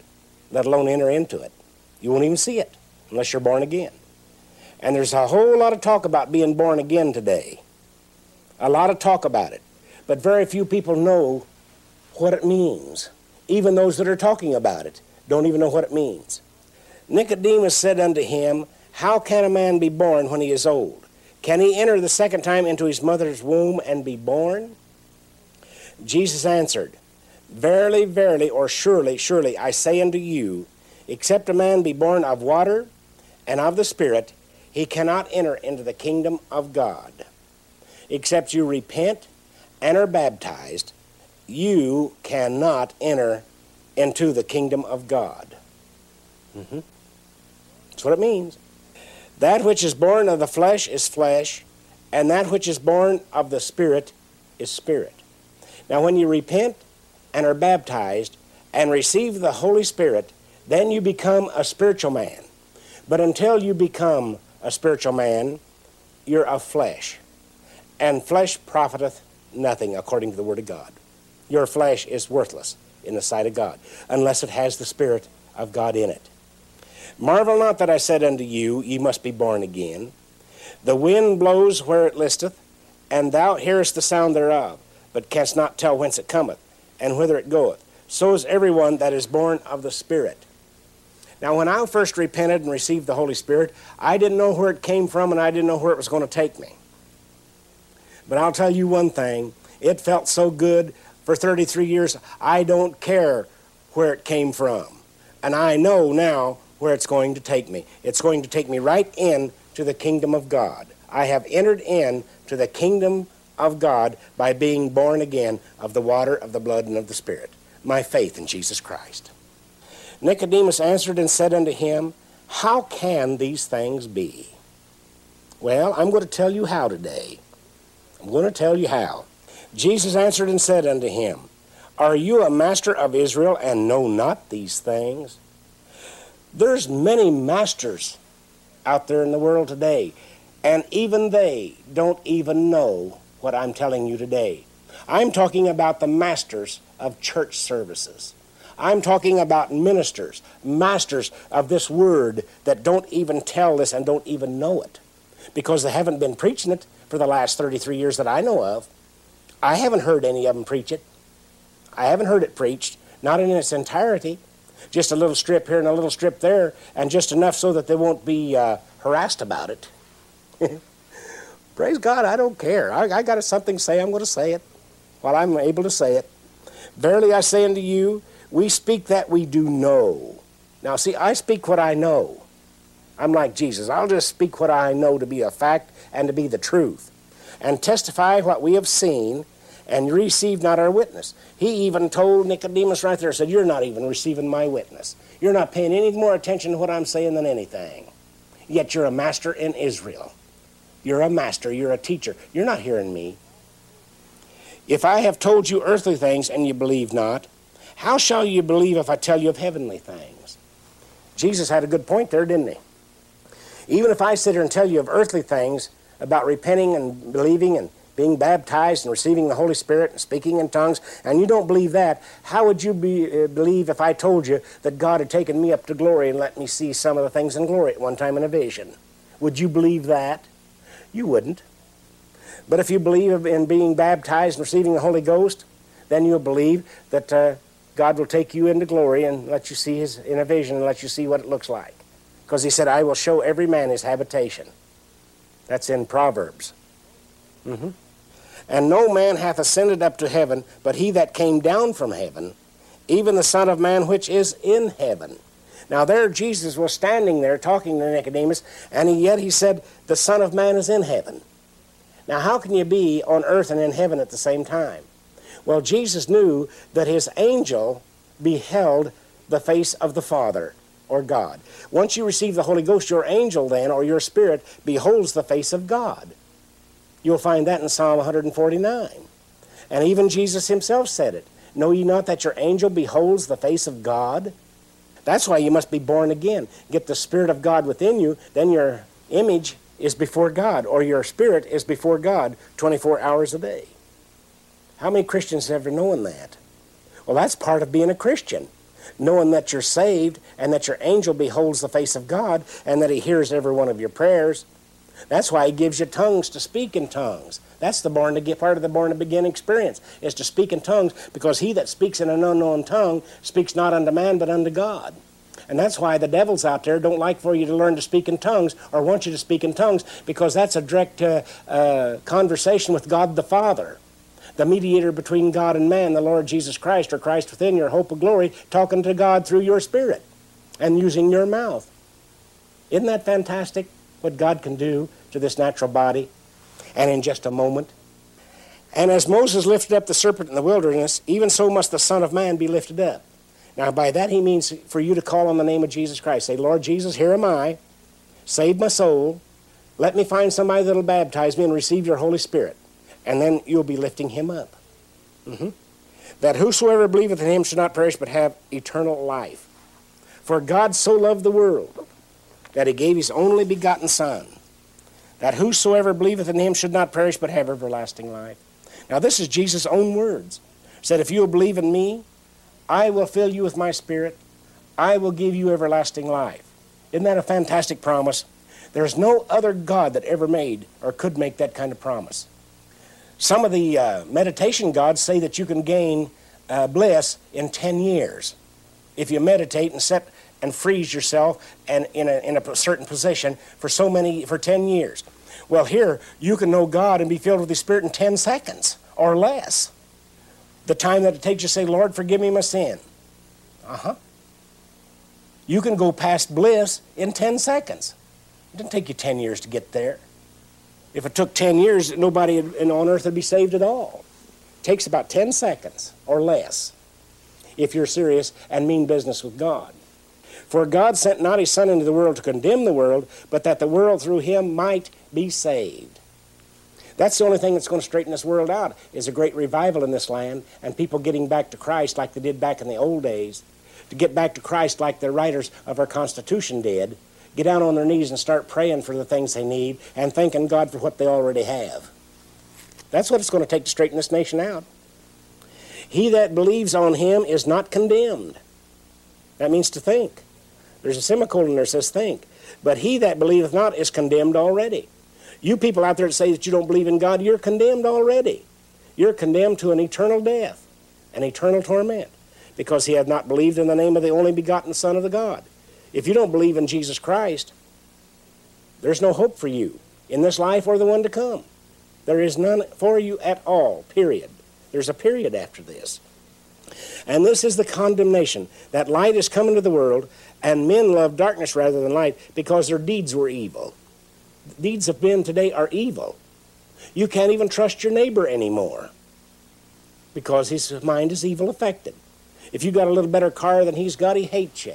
let alone enter into it. You won't even see it unless you're born again. And there's a whole lot of talk about being born again today. A lot of talk about it. But very few people know what it means. Even those that are talking about it don't even know what it means. Nicodemus said unto him, How can a man be born when he is old? Can he enter the second time into his mother's womb and be born? Jesus answered, Verily, verily, or surely, surely, I say unto you, except a man be born of water and of the Spirit, he cannot enter into the kingdom of God. Except you repent and are baptized, you cannot enter into the kingdom of God. Mm-hmm. What it means. That which is born of the flesh is flesh, and that which is born of the Spirit is spirit. Now, when you repent and are baptized and receive the Holy Spirit, then you become a spiritual man. But until you become a spiritual man, you're of flesh. And flesh profiteth nothing, according to the Word of God. Your flesh is worthless in the sight of God, unless it has the Spirit of God in it. Marvel not that I said unto you, Ye must be born again. The wind blows where it listeth, and thou hearest the sound thereof, but canst not tell whence it cometh, and whither it goeth. So is every one that is born of the Spirit. Now, when I first repented and received the Holy Spirit, I didn't know where it came from, and I didn't know where it was going to take me. But I'll tell you one thing it felt so good for 33 years, I don't care where it came from. And I know now where it's going to take me. It's going to take me right in to the kingdom of God. I have entered in to the kingdom of God by being born again of the water, of the blood, and of the Spirit. My faith in Jesus Christ. Nicodemus answered and said unto him, How can these things be? Well, I'm going to tell you how today. I'm going to tell you how. Jesus answered and said unto him, Are you a master of Israel and know not these things? There's many masters out there in the world today, and even they don't even know what I'm telling you today. I'm talking about the masters of church services. I'm talking about ministers, masters of this word that don't even tell this and don't even know it because they haven't been preaching it for the last 33 years that I know of. I haven't heard any of them preach it. I haven't heard it preached, not in its entirety, just a little strip here and a little strip there, and just enough so that they won't be uh, harassed about it. Praise God, I don't care. I, I got something to say, I'm going to say it while I'm able to say it. Verily I say unto you, we speak that we do know. Now, see, I speak what I know. I'm like Jesus. I'll just speak what I know to be a fact and to be the truth, and testify what we have seen, and receive not our witness. He even told Nicodemus right there, said, You're not even receiving my witness. You're not paying any more attention to what I'm saying than anything. Yet you're a master in Israel. You're a master, you're a teacher. You're not hearing me. If I have told you earthly things and you believe not, how shall you believe if I tell you of heavenly things? Jesus had a good point there, didn't he? Even if I sit here and tell you of earthly things about repenting and believing and being baptized and receiving the Holy Spirit and speaking in tongues, and you don't believe that, how would you be, uh, believe if I told you that God had taken me up to glory and let me see some of the things in glory at one time in a vision? Would you believe that? You wouldn't. But if you believe in being baptized and receiving the Holy Ghost, then you'll believe that uh, God will take you into glory and let you see His in a vision and let you see what it looks like. Because He said, I will show every man his habitation. That's in Proverbs. Mm-hmm. And no man hath ascended up to heaven, but he that came down from heaven, even the Son of Man which is in heaven. Now there Jesus was standing there talking to Nicodemus, and yet he said, The Son of Man is in heaven. Now how can you be on earth and in heaven at the same time? Well, Jesus knew that his angel beheld the face of the Father or God. Once you receive the Holy Ghost, your angel then, or your spirit, beholds the face of God. You'll find that in Psalm 149. And even Jesus himself said it. Know ye not that your angel beholds the face of God? That's why you must be born again. Get the Spirit of God within you, then your image is before God, or your spirit is before God 24 hours a day. How many Christians have ever known that? Well, that's part of being a Christian. Knowing that you're saved and that your angel beholds the face of God and that he hears every one of your prayers that's why he gives you tongues to speak in tongues. That's the born get part of the born again experience is to speak in tongues because he that speaks in an unknown tongue speaks not unto man but unto God. And that's why the devils out there don't like for you to learn to speak in tongues or want you to speak in tongues because that's a direct uh, uh, conversation with God the Father, the mediator between God and man, the Lord Jesus Christ or Christ within your hope of glory, talking to God through your spirit and using your mouth. Isn't that fantastic? What God can do to this natural body, and in just a moment. And as Moses lifted up the serpent in the wilderness, even so must the Son of Man be lifted up. Now, by that he means for you to call on the name of Jesus Christ. Say, Lord Jesus, here am I. Save my soul. Let me find somebody that'll baptize me and receive your Holy Spirit. And then you'll be lifting him up. Mm-hmm. That whosoever believeth in him should not perish but have eternal life. For God so loved the world that he gave his only begotten Son, that whosoever believeth in him should not perish but have everlasting life. Now, this is Jesus' own words. He said, If you will believe in me, I will fill you with my spirit, I will give you everlasting life. Isn't that a fantastic promise? There's no other God that ever made or could make that kind of promise. Some of the uh, meditation gods say that you can gain uh, bliss in 10 years if you meditate and set and freeze yourself and in a, in a certain position for so many for 10 years. Well here you can know god and be filled with the spirit in 10 seconds or less. The time that it takes you to say lord forgive me my sin. Uh-huh. You can go past bliss in 10 seconds. It didn't take you 10 years to get there. If it took 10 years nobody on earth would be saved at all. It takes about 10 seconds or less if you're serious and mean business with god For God sent not his Son into the world to condemn the world, but that the world through him might be saved. That's the only thing that's going to straighten this world out is a great revival in this land and people getting back to Christ like they did back in the old days. To get back to Christ like the writers of our Constitution did. Get down on their knees and start praying for the things they need and thanking God for what they already have. That's what it's going to take to straighten this nation out. He that believes on him is not condemned. That means to think. There's a semicolon there says think. But he that believeth not is condemned already. You people out there that say that you don't believe in God, you're condemned already. You're condemned to an eternal death, an eternal torment, because he hath not believed in the name of the only begotten Son of the God. If you don't believe in Jesus Christ, there's no hope for you in this life or the one to come. There is none for you at all, period. There's a period after this. And this is the condemnation that light is come into the world, and men love darkness rather than light because their deeds were evil. Deeds of men today are evil. You can't even trust your neighbor anymore because his mind is evil affected. If you got a little better car than he's got, he hates you.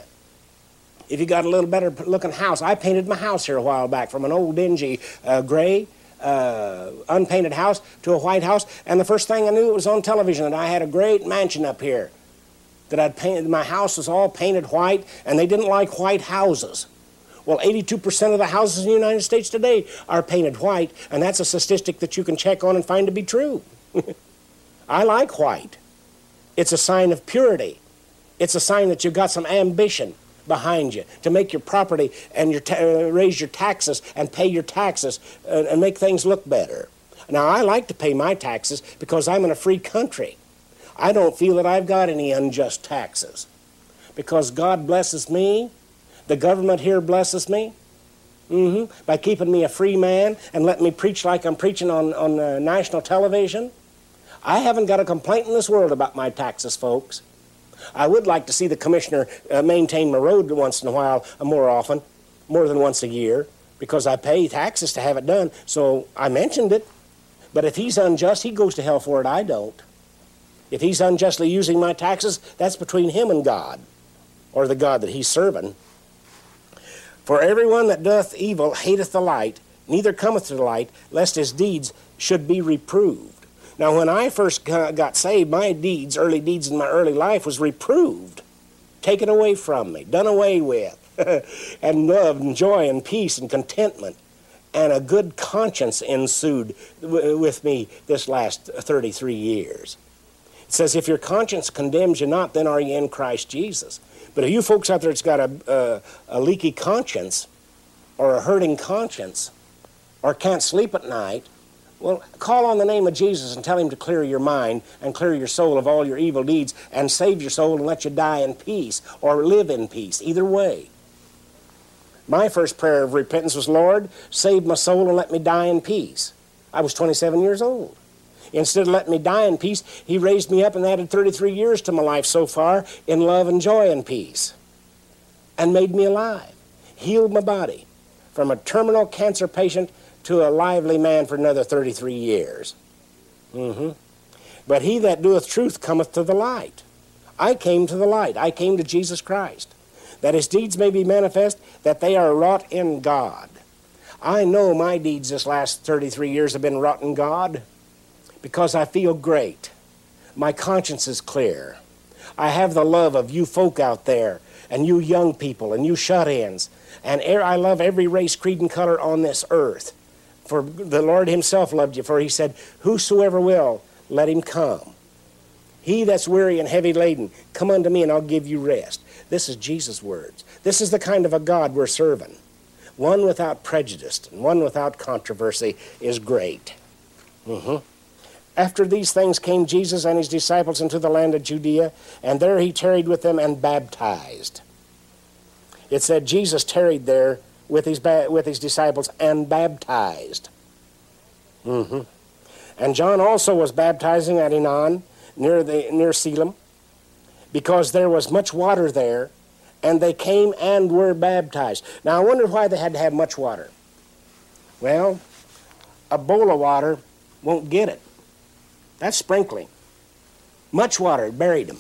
If you got a little better looking house, I painted my house here a while back from an old dingy uh, gray uh, unpainted house to a white house, and the first thing I knew it was on television that I had a great mansion up here. That I'd painted, my house was all painted white, and they didn't like white houses. Well, 82% of the houses in the United States today are painted white, and that's a statistic that you can check on and find to be true. I like white. It's a sign of purity. It's a sign that you've got some ambition behind you to make your property and your ta- uh, raise your taxes and pay your taxes uh, and make things look better. Now, I like to pay my taxes because I'm in a free country. I don't feel that I've got any unjust taxes because God blesses me, the government here blesses me. Mm-hmm. By keeping me a free man and letting me preach like I'm preaching on, on uh, national television. I haven't got a complaint in this world about my taxes, folks. I would like to see the commissioner uh, maintain my road once in a while, uh, more often, more than once a year, because I pay taxes to have it done. So I mentioned it. But if he's unjust, he goes to hell for it. I don't. If he's unjustly using my taxes, that's between him and God, or the God that he's serving. For everyone that doth evil hateth the light, neither cometh to the light, lest his deeds should be reproved. Now, when I first got saved, my deeds, early deeds in my early life, was reproved, taken away from me, done away with, and love and joy and peace and contentment. And a good conscience ensued with me this last 33 years. It says, if your conscience condemns you not, then are you in Christ Jesus. But if you folks out there that's got a, a, a leaky conscience or a hurting conscience or can't sleep at night well, call on the name of Jesus and tell him to clear your mind and clear your soul of all your evil deeds and save your soul and let you die in peace or live in peace. Either way. My first prayer of repentance was, Lord, save my soul and let me die in peace. I was 27 years old. Instead of letting me die in peace, He raised me up and added 33 years to my life so far in love and joy and peace and made me alive, healed my body from a terminal cancer patient to a lively man for another 33 years. Mm-hmm. But he that doeth truth cometh to the light. I came to the light. I came to Jesus Christ, that his deeds may be manifest, that they are wrought in God. I know my deeds this last 33 years have been wrought in God because I feel great. My conscience is clear. I have the love of you folk out there, and you young people, and you shut ins, and I love every race, creed, and color on this earth. For the Lord himself loved you, for he said, Whosoever will, let him come. He that's weary and heavy laden, come unto me and I'll give you rest. This is Jesus' words. This is the kind of a God we're serving. One without prejudice and one without controversy is great. Mm-hmm. After these things came Jesus and his disciples into the land of Judea, and there he tarried with them and baptized. It said Jesus tarried there with his, with his disciples and baptized. Mm-hmm. And John also was baptizing at Aenon, near, the, near Salim, because there was much water there, and they came and were baptized. Now, I wonder why they had to have much water. Well, a bowl of water won't get it. That's sprinkling. Much water buried him,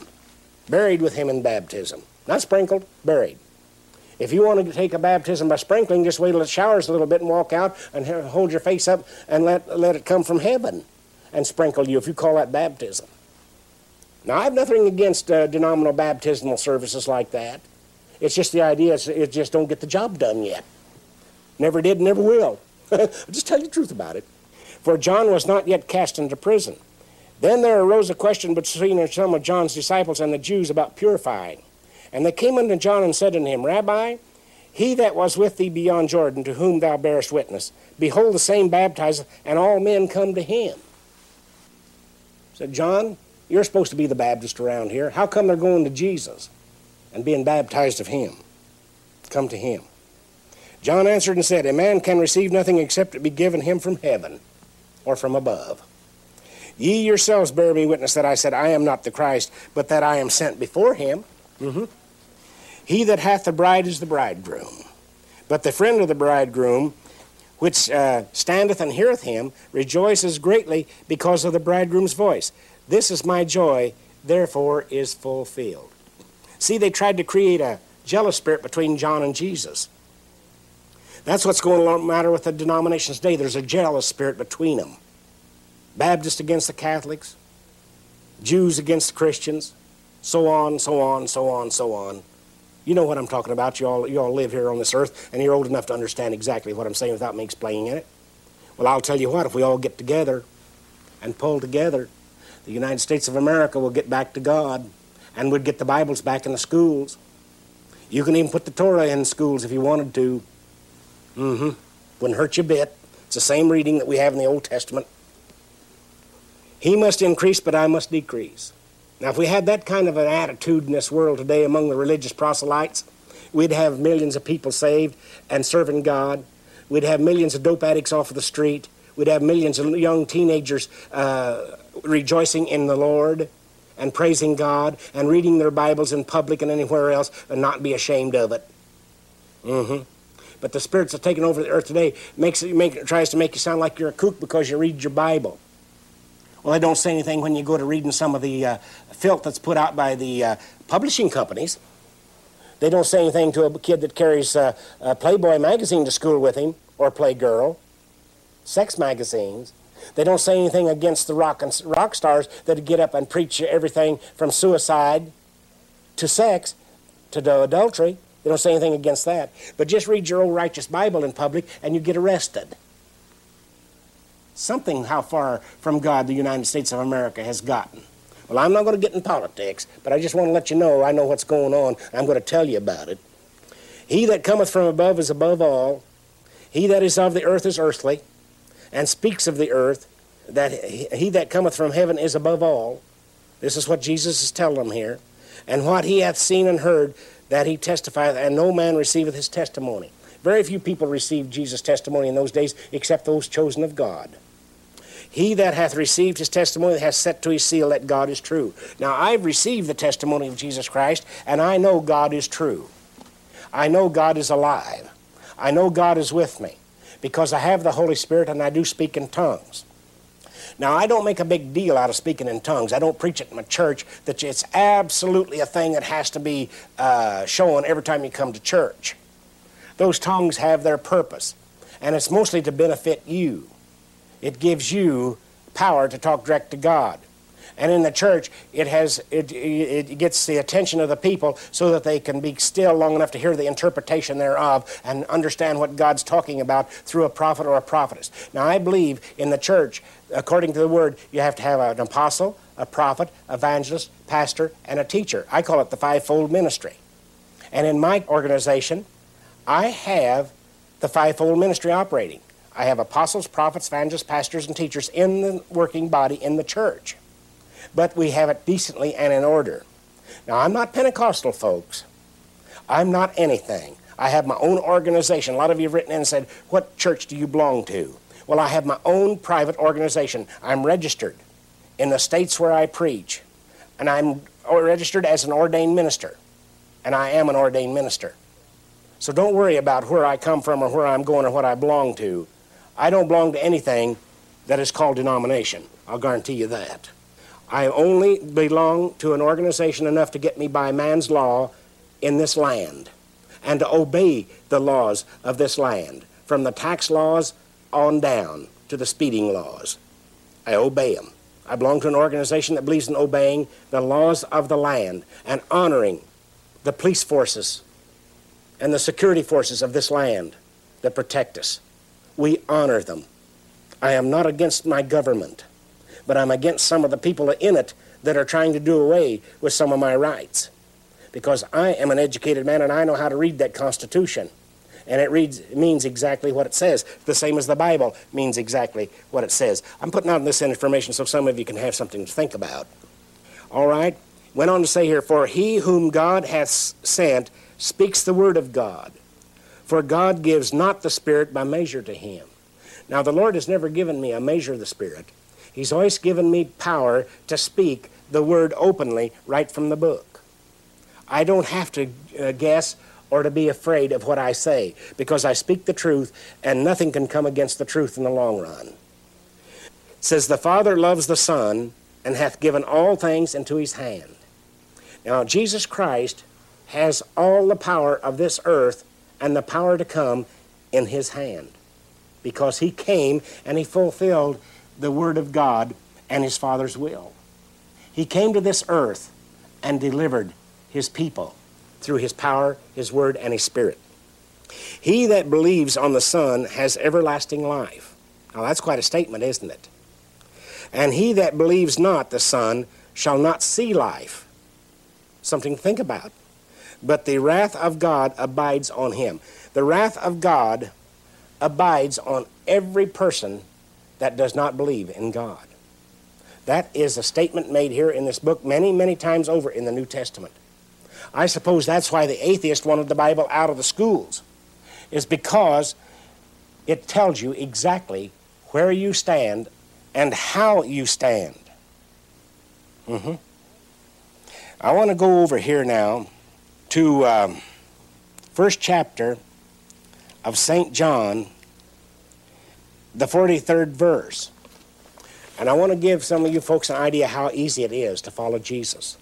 buried with him in baptism. Not sprinkled, buried. If you want to take a baptism by sprinkling, just wait till it showers a little bit and walk out and hold your face up and let, let it come from heaven and sprinkle you if you call that baptism. Now, I have nothing against uh, denominational baptismal services like that. It's just the idea, it just don't get the job done yet. Never did, never will. I'll just tell you the truth about it. For John was not yet cast into prison. Then there arose a question between some of John's disciples and the Jews about purifying. And they came unto John and said unto him, Rabbi, he that was with thee beyond Jordan, to whom thou bearest witness, behold, the same baptizeth, and all men come to him. Said John, you're supposed to be the Baptist around here. How come they're going to Jesus and being baptized of him? Come to him. John answered and said, A man can receive nothing except it be given him from heaven or from above. Ye yourselves bear me witness that I said, I am not the Christ, but that I am sent before him. Mm-hmm. He that hath the bride is the bridegroom. But the friend of the bridegroom, which uh, standeth and heareth him, rejoices greatly because of the bridegroom's voice. This is my joy, therefore is fulfilled. See, they tried to create a jealous spirit between John and Jesus. That's what's going on matter with the denominations today. There's a jealous spirit between them. Baptists against the Catholics, Jews against Christians, so on, so on, so on, so on. You know what I'm talking about. You all, you all live here on this earth, and you're old enough to understand exactly what I'm saying without me explaining it. Well, I'll tell you what, if we all get together and pull together, the United States of America will get back to God, and we'd get the Bibles back in the schools. You can even put the Torah in schools if you wanted to. Mm-hmm. Wouldn't hurt you a bit. It's the same reading that we have in the Old Testament. He must increase, but I must decrease. Now, if we had that kind of an attitude in this world today among the religious proselytes, we'd have millions of people saved and serving God. We'd have millions of dope addicts off of the street. We'd have millions of young teenagers uh, rejoicing in the Lord and praising God and reading their Bibles in public and anywhere else and not be ashamed of it. Mm-hmm. But the spirits that taken over the earth today makes it, make, tries to make you sound like you're a kook because you read your Bible. Well, they don't say anything when you go to reading some of the uh, filth that's put out by the uh, publishing companies. They don't say anything to a kid that carries uh, a Playboy magazine to school with him or Playgirl, sex magazines. They don't say anything against the rock, and, rock stars that get up and preach everything from suicide to sex to adultery. They don't say anything against that. But just read your old righteous Bible in public and you get arrested something how far from God the United States of America has gotten. Well, I'm not going to get in politics, but I just want to let you know I know what's going on. I'm going to tell you about it. He that cometh from above is above all. He that is of the earth is earthly, and speaks of the earth. That he that cometh from heaven is above all. This is what Jesus is telling them here. And what he hath seen and heard, that he testifieth, and no man receiveth his testimony. Very few people received Jesus' testimony in those days except those chosen of God. He that hath received his testimony hath set to his seal that God is true. Now, I've received the testimony of Jesus Christ, and I know God is true. I know God is alive. I know God is with me because I have the Holy Spirit and I do speak in tongues. Now, I don't make a big deal out of speaking in tongues. I don't preach it in my church that it's absolutely a thing that has to be uh, shown every time you come to church. Those tongues have their purpose, and it's mostly to benefit you. It gives you power to talk direct to God. And in the church, it has it, it gets the attention of the people so that they can be still long enough to hear the interpretation thereof and understand what God's talking about through a prophet or a prophetess. Now, I believe in the church, according to the word, you have to have an apostle, a prophet, evangelist, pastor, and a teacher. I call it the fivefold ministry. And in my organization, I have the fivefold ministry operating. I have apostles, prophets, evangelists, pastors, and teachers in the working body in the church. But we have it decently and in order. Now, I'm not Pentecostal, folks. I'm not anything. I have my own organization. A lot of you have written in and said, What church do you belong to? Well, I have my own private organization. I'm registered in the states where I preach, and I'm registered as an ordained minister, and I am an ordained minister. So don't worry about where I come from or where I'm going or what I belong to. I don't belong to anything that is called denomination. I'll guarantee you that. I only belong to an organization enough to get me by man's law in this land. and to obey the laws of this land, from the tax laws on down to the speeding laws. I obey them. I belong to an organization that believes in obeying the laws of the land and honoring the police forces and the security forces of this land that protect us. We honor them. I am not against my government, but I'm against some of the people in it that are trying to do away with some of my rights. Because I am an educated man and I know how to read that Constitution. And it reads means exactly what it says, the same as the Bible means exactly what it says. I'm putting out this information so some of you can have something to think about. All right? Went on to say here, For he whom God hath sent speaks the word of God. For God gives not the Spirit by measure to him. Now, the Lord has never given me a measure of the Spirit. He's always given me power to speak the word openly right from the book. I don't have to uh, guess or to be afraid of what I say because I speak the truth and nothing can come against the truth in the long run. It says, The Father loves the Son and hath given all things into his hand. Now, Jesus Christ has all the power of this earth and the power to come in his hand because he came and he fulfilled the Word of God and his Father's will. He came to this earth and delivered his people through his power, his Word, and his Spirit. He that believes on the Son has everlasting life. Now that's quite a statement, isn't it? And he that believes not the Son shall not see life. Something to think about. But the wrath of God abides on him. The wrath of God abides on every person that does not believe in God. That is a statement made here in this book many, many times over in the New Testament. I suppose that's why the atheist wanted the Bible out of the schools, is because it tells you exactly where you stand and how you stand. Mm-hmm. I want to go over here now to um, first chapter of St. John, the 43rd verse. And I want to give some of you folks an idea how easy it is to follow Jesus.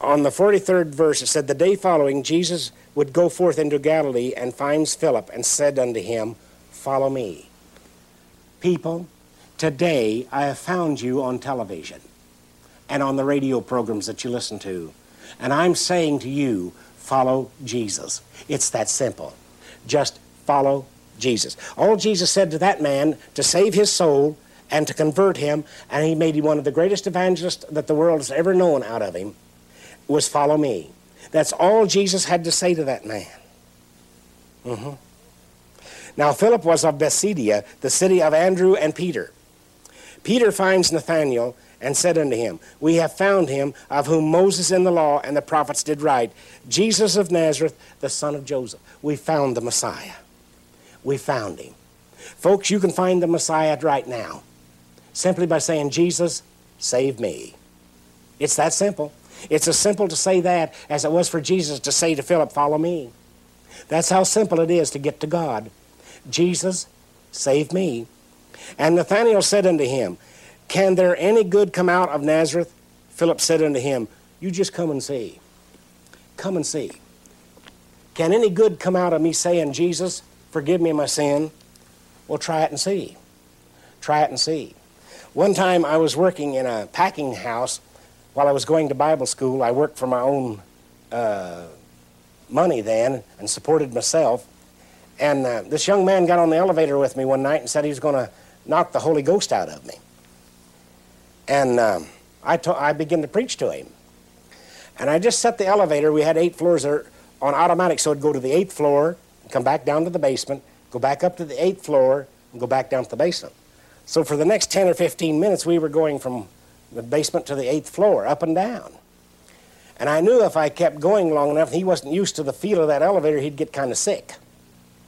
On the 43rd verse, it said, The day following, Jesus would go forth into Galilee and finds Philip and said unto him, Follow me. People, today I have found you on television and on the radio programs that you listen to. And I'm saying to you, follow Jesus. It's that simple. Just follow Jesus. All Jesus said to that man to save his soul and to convert him, and he made him one of the greatest evangelists that the world has ever known out of him, was follow me. That's all Jesus had to say to that man. Mm-hmm. Now, Philip was of Bethsaida, the city of Andrew and Peter. Peter finds Nathanael and said unto him, We have found him of whom Moses in the law and the prophets did write, Jesus of Nazareth, the son of Joseph. We found the Messiah. We found him. Folks, you can find the Messiah right now simply by saying, Jesus, save me. It's that simple. It's as simple to say that as it was for Jesus to say to Philip, Follow me. That's how simple it is to get to God. Jesus, save me. And Nathanael said unto him, can there any good come out of Nazareth? Philip said unto him, You just come and see. Come and see. Can any good come out of me saying, Jesus, forgive me my sin? Well, try it and see. Try it and see. One time I was working in a packing house while I was going to Bible school. I worked for my own uh, money then and supported myself. And uh, this young man got on the elevator with me one night and said he was going to knock the Holy Ghost out of me. And um, I, to- I began to preach to him. And I just set the elevator, we had eight floors there, on automatic, so it'd go to the eighth floor, come back down to the basement, go back up to the eighth floor, and go back down to the basement. So for the next 10 or 15 minutes, we were going from the basement to the eighth floor, up and down. And I knew if I kept going long enough, he wasn't used to the feel of that elevator, he'd get kind of sick.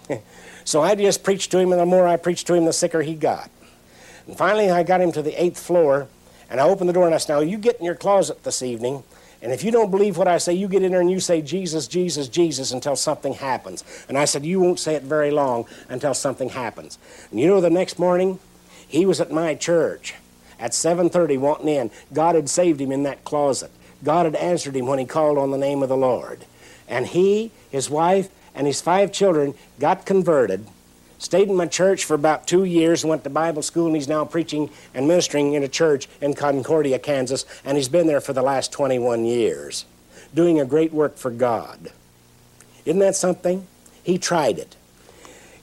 so I just preached to him, and the more I preached to him, the sicker he got. And finally, I got him to the eighth floor, and I opened the door and I said, Now you get in your closet this evening, and if you don't believe what I say, you get in there and you say Jesus, Jesus, Jesus until something happens. And I said, You won't say it very long until something happens. And you know, the next morning, he was at my church at 7.30 wanting in. God had saved him in that closet. God had answered him when he called on the name of the Lord. And he, his wife, and his five children got converted, stayed in my church for about two years, and went to Bible school, and he's now preaching and ministering in a church in Concordia, Kansas, and he's been there for the last 21 years, doing a great work for God. Isn't that something? He tried it.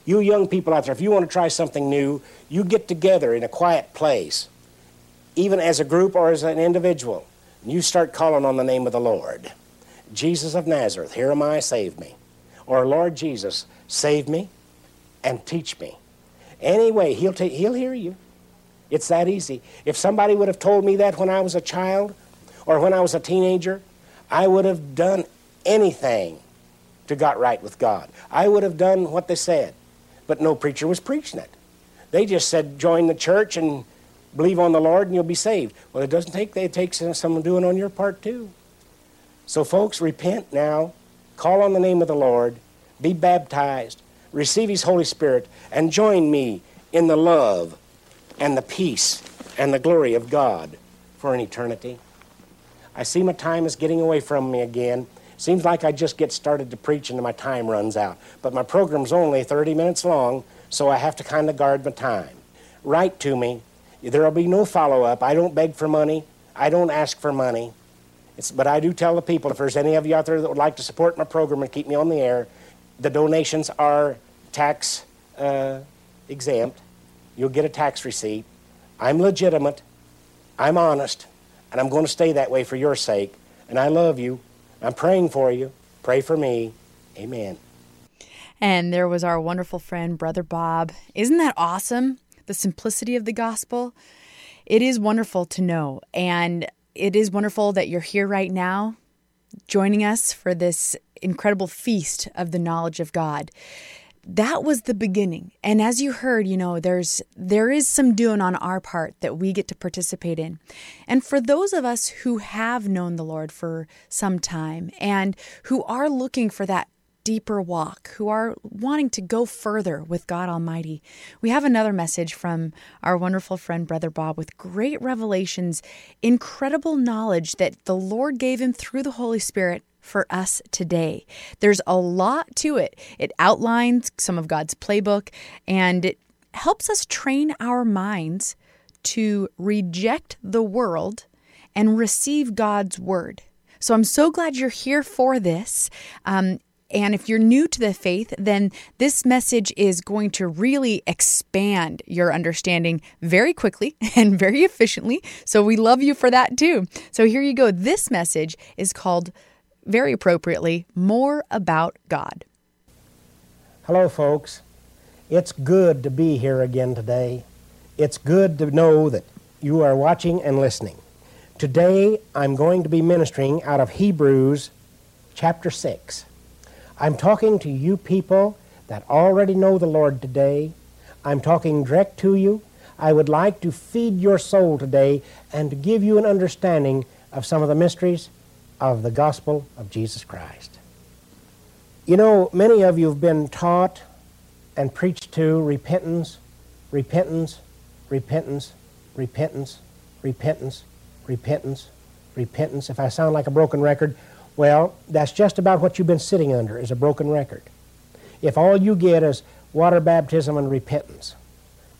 You young people out there, if you want to try something new, you get together in a quiet place, even as a group or as an individual, and you start calling on the name of the Lord. Jesus of Nazareth, here am I, save me. Or Lord Jesus, save me and teach me. Anyway, he'll, ta- he'll hear you. It's that easy. If somebody would have told me that when I was a child or when I was a teenager, I would have done anything to got right with God. I would have done what they said. But no preacher was preaching it. They just said, join the church and believe on the Lord and you'll be saved. Well, it doesn't take. It takes some doing on your part too. So, folks, repent now. Call on the name of the Lord. Be baptized. Receive His Holy Spirit. And join me in the love and the peace and the glory of God for an eternity. I see my time is getting away from me again. Seems like I just get started to preach and my time runs out. But my program's only 30 minutes long, so I have to kind of guard my time. Write to me. There will be no follow up. I don't beg for money. I don't ask for money. It's, but I do tell the people if there's any of you out there that would like to support my program and keep me on the air, the donations are tax uh, exempt. You'll get a tax receipt. I'm legitimate. I'm honest. And I'm going to stay that way for your sake. And I love you. I'm praying for you. Pray for me. Amen. And there was our wonderful friend, Brother Bob. Isn't that awesome? The simplicity of the gospel. It is wonderful to know. And it is wonderful that you're here right now, joining us for this incredible feast of the knowledge of God. That was the beginning. And as you heard you know there's there is some doing on our part that we get to participate in. And for those of us who have known the lord for some time and who are looking for that deeper walk who are wanting to go further with god almighty we have another message from our wonderful friend brother bob with great revelations incredible knowledge that the lord gave him through the holy spirit for us today. There's a lot to it. It outlines some of God's playbook and it helps us train our minds to reject the world and receive God's word. So I'm so glad you're here for this. Um, and if you're new to the faith, then this message is going to really expand your understanding very quickly and very efficiently. So we love you for that too. So here you go. This message is called very appropriately, more about God. Hello, folks. It's good to be here again today. It's good to know that you are watching and listening. Today, I'm going to be ministering out of Hebrews chapter 6. I'm talking to you people that already know the Lord today. I'm talking direct to you. I would like to feed your soul today and to give you an understanding of some of the mysteries of the gospel of Jesus Christ. You know, many of you have been taught and preached to repentance, repentance, repentance, repentance, repentance, repentance, repentance. If I sound like a broken record, well, that's just about what you've been sitting under is a broken record. If all you get is water baptism and repentance,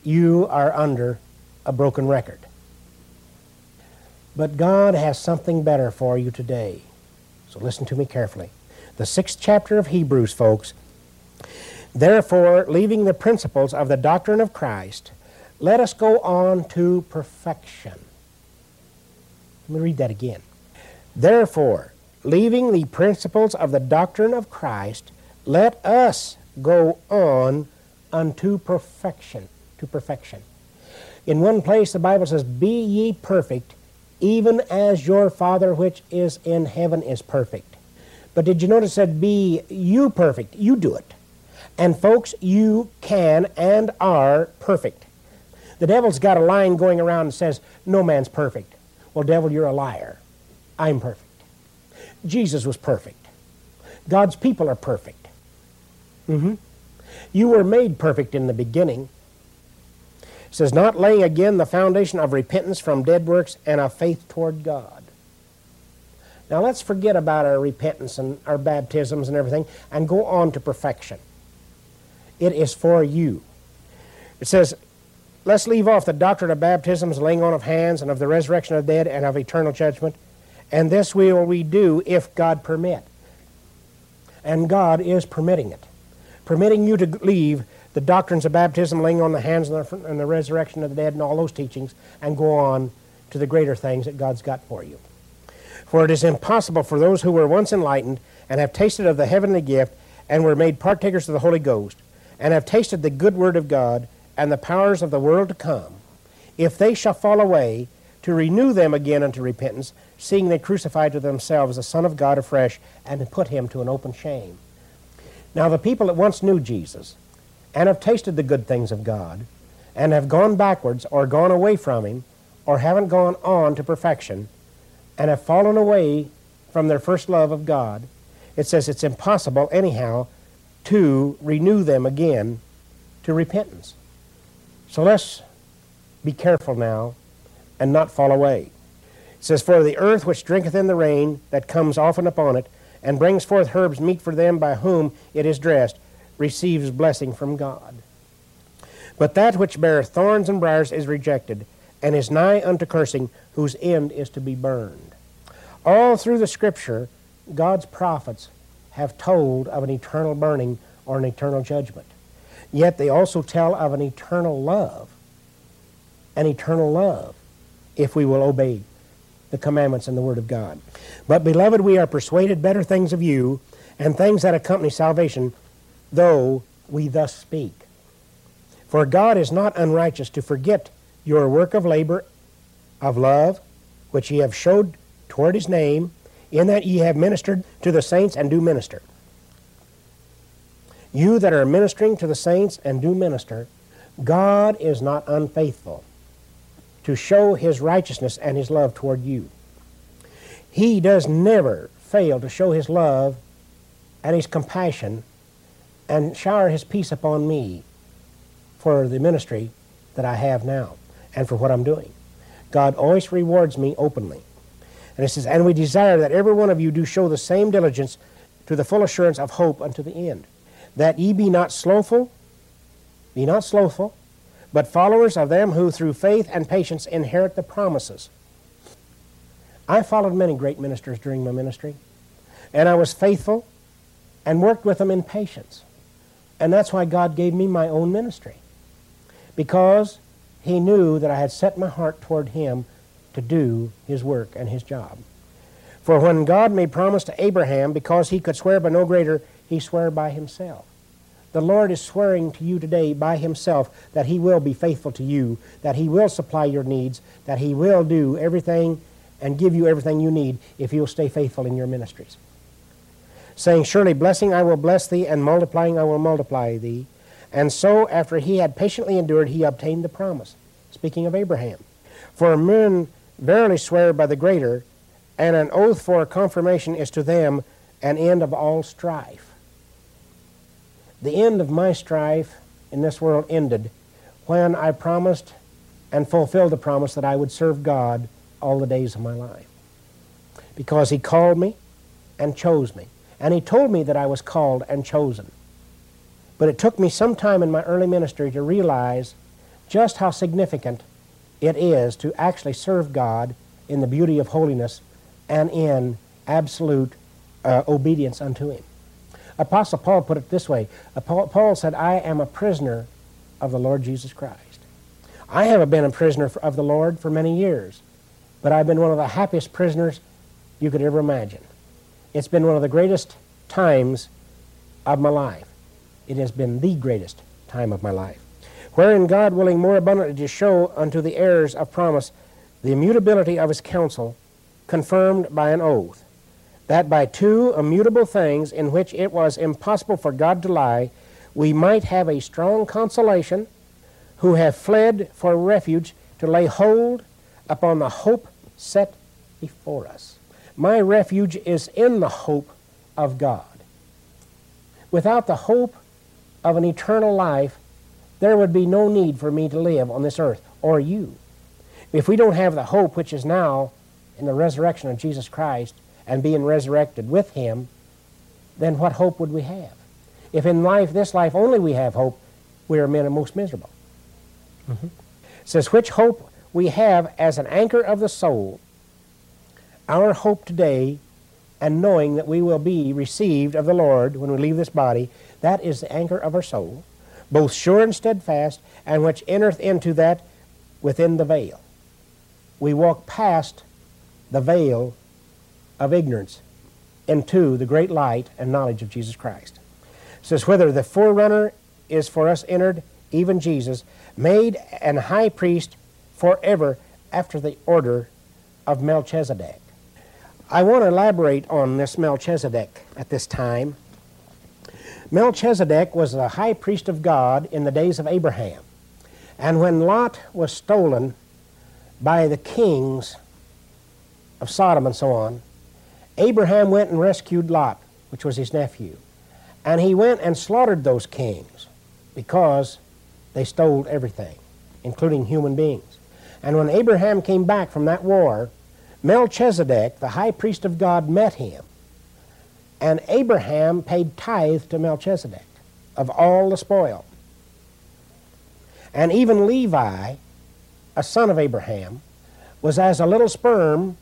you are under a broken record. But God has something better for you today. So listen to me carefully. The sixth chapter of Hebrews, folks. Therefore, leaving the principles of the doctrine of Christ, let us go on to perfection. Let me read that again. Therefore, leaving the principles of the doctrine of Christ, let us go on unto perfection. To perfection. In one place, the Bible says, Be ye perfect, even as your Father which is in heaven is perfect. But did you notice that be you perfect? You do it. And folks, you can and are perfect. The devil's got a line going around and says, No man's perfect. Well, devil, you're a liar. I'm perfect. Jesus was perfect. God's people are perfect. Mm-hmm. You were made perfect in the beginning. It says, not laying again the foundation of repentance from dead works and of faith toward God. Now let's forget about our repentance and our baptisms and everything and go on to perfection. It is for you. It says, let's leave off the doctrine of baptisms, laying on of hands, and of the resurrection of the dead, and of eternal judgment. And this will we do if God permit. And God is permitting it. Permitting you to leave the doctrines of baptism, laying on the hands, and the, and the resurrection of the dead, and all those teachings, and go on to the greater things that God's got for you. For it is impossible for those who were once enlightened and have tasted of the heavenly gift and were made partakers of the Holy Ghost and have tasted the good word of God and the powers of the world to come, if they shall fall away, to renew them again unto repentance, seeing they crucified to themselves the Son of God afresh and put him to an open shame. Now, the people that once knew Jesus and have tasted the good things of God and have gone backwards or gone away from him or haven't gone on to perfection and have fallen away from their first love of God, it says it's impossible, anyhow, to renew them again to repentance. So let's be careful now and not fall away. It says, For the earth which drinketh in the rain that comes often upon it, and brings forth herbs meet for them by whom it is dressed, receives blessing from God. But that which beareth thorns and briars is rejected, and is nigh unto cursing, whose end is to be burned. All through the Scripture, God's prophets have told of an eternal burning or an eternal judgment. Yet they also tell of an eternal love. An eternal love, if we will obey the commandments and the Word of God. But, beloved, we are persuaded better things of you and things that accompany salvation, though we thus speak. For God is not unrighteous to forget your work of labor, of love, which ye have showed toward his name, in that ye have ministered to the saints and do minister. You that are ministering to the saints and do minister, God is not unfaithful to show his righteousness and his love toward you. He does never fail to show his love and his compassion and shower his peace upon me for the ministry that I have now and for what I'm doing. God always rewards me openly. And it says, And we desire that every one of you do show the same diligence to the full assurance of hope unto the end, that ye be not slothful, be not slothful, but followers of them who through faith and patience inherit the promises. I followed many great ministers during my ministry, and I was faithful and worked with them in patience. And that's why God gave me my own ministry, because He knew that I had set my heart toward Him to do His work and His job. For when God made promise to Abraham, because he could swear by no greater, he swore by himself. The Lord is swearing to you today by Himself that He will be faithful to you, that He will supply your needs, that He will do everything and give you everything you need if you'll stay faithful in your ministries. Saying, Surely blessing I will bless thee, and multiplying I will multiply thee. And so, after he had patiently endured, he obtained the promise. Speaking of Abraham. For men verily swear by the greater, and an oath for a confirmation is to them an end of all strife. The end of my strife in this world ended when I promised and fulfilled the promise that I would serve God all the days of my life. Because He called me and chose me. And He told me that I was called and chosen. But it took me some time in my early ministry to realize just how significant it is to actually serve God in the beauty of holiness and in absolute uh, obedience unto Him. Apostle Paul put it this way Paul said, I am a prisoner of the Lord Jesus Christ. I have been a prisoner of the Lord for many years, but I've been one of the happiest prisoners you could ever imagine. It's been one of the greatest times of my life. It has been the greatest time of my life. Wherein God, willing more abundantly to show unto the heirs of promise the immutability of his counsel, confirmed by an oath that by two immutable things in which it was impossible for God to lie, we might have a strong consolation who have fled for refuge to lay hold upon the hope set before us. My refuge is in the hope of God. Without the hope of an eternal life, there would be no need for me to live on this earth, or you. If we don't have the hope which is now in the resurrection of Jesus Christ, and being resurrected with him, then what hope would we have? If in life, this life only we have hope, we are men most miserable. Mm-hmm. It says, which hope we have as an anchor of the soul, our hope today, and knowing that we will be received of the Lord when we leave this body, that is the anchor of our soul, both sure and steadfast, and which entereth into that within the veil. We walk past the veil of ignorance into the great light and knowledge of Jesus Christ. It says, Whether the forerunner is for us entered, even Jesus, made an high priest forever after the order of Melchizedek. I want to elaborate on this Melchizedek at this time. Melchizedek was the high priest of God in the days of Abraham. And when Lot was stolen by the kings of Sodom and so on, Abraham went and rescued Lot, which was his nephew. And he went and slaughtered those kings because they stole everything, including human beings. And when Abraham came back from that war, Melchizedek, the high priest of God, met him. And Abraham paid tithe to Melchizedek of all the spoil. And even Levi, a son of Abraham, was as a little sperm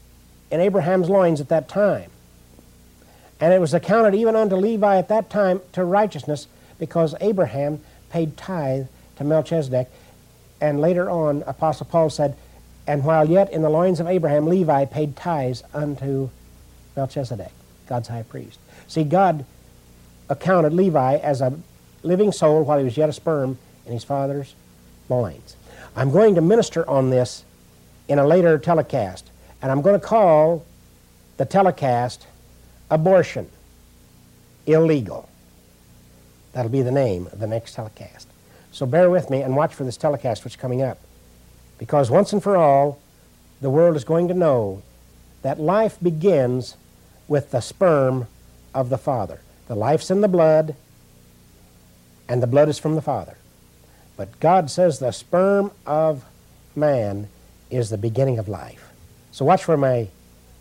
in Abraham's loins at that time. And it was accounted even unto Levi at that time to righteousness because Abraham paid tithe to Melchizedek. And later on, Apostle Paul said, And while yet in the loins of Abraham, Levi paid tithes unto Melchizedek, God's high priest. See, God accounted Levi as a living soul while he was yet a sperm in his father's loins. I'm going to minister on this in a later telecast, and I'm going to call the telecast Abortion Illegal. That'll be the name of the next telecast. So bear with me and watch for this telecast which is coming up. Because once and for all, the world is going to know that life begins with the sperm of the Father. The life's in the blood, and the blood is from the Father. But God says the sperm of man is the beginning of life. So watch for my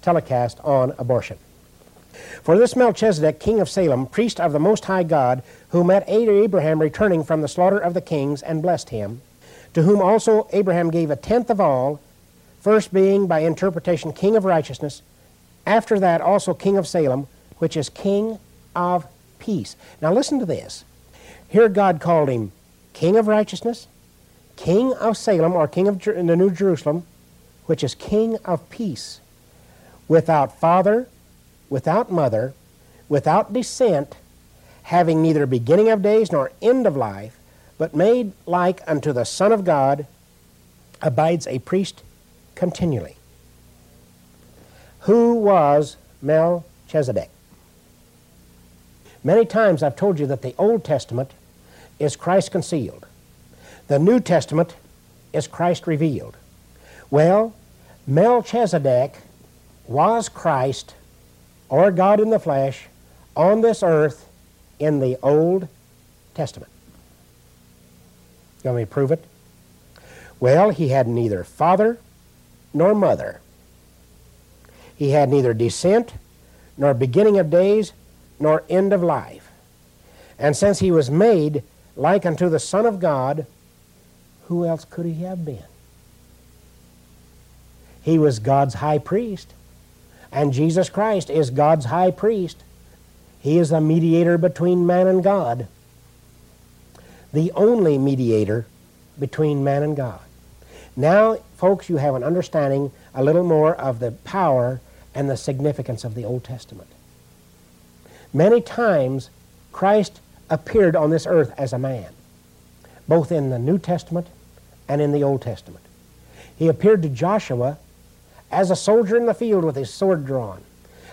telecast on abortion. For this Melchizedek, king of Salem, priest of the Most High God, who met Abraham returning from the slaughter of the kings and blessed him, to whom also Abraham gave a tenth of all, first being by interpretation king of righteousness, after that also king of Salem, which is king of peace. Now listen to this. Here God called him king of righteousness, king of Salem, or king of Jer- the New Jerusalem, which is king of peace, without father, without mother, without descent, having neither beginning of days nor end of life, but made like unto the Son of God, abides a priest continually. Who was Melchizedek? Many times I've told you that the Old Testament is Christ concealed. The New Testament is Christ revealed. Well, Melchizedek was Christ, or God in the flesh, on this earth in the Old Testament. Want me prove it? Well, he had neither father nor mother. He had neither descent, nor beginning of days, nor end of life. And since he was made like unto the Son of God, who else could he have been? He was God's high priest, and Jesus Christ is God's high priest. He is the mediator between man and God, the only mediator between man and God. Now, folks, you have an understanding a little more of the power and the significance of the Old Testament. Many times, Christ appeared on this earth as a man, both in the New Testament and in the Old Testament. He appeared to Joshua as a soldier in the field with his sword drawn.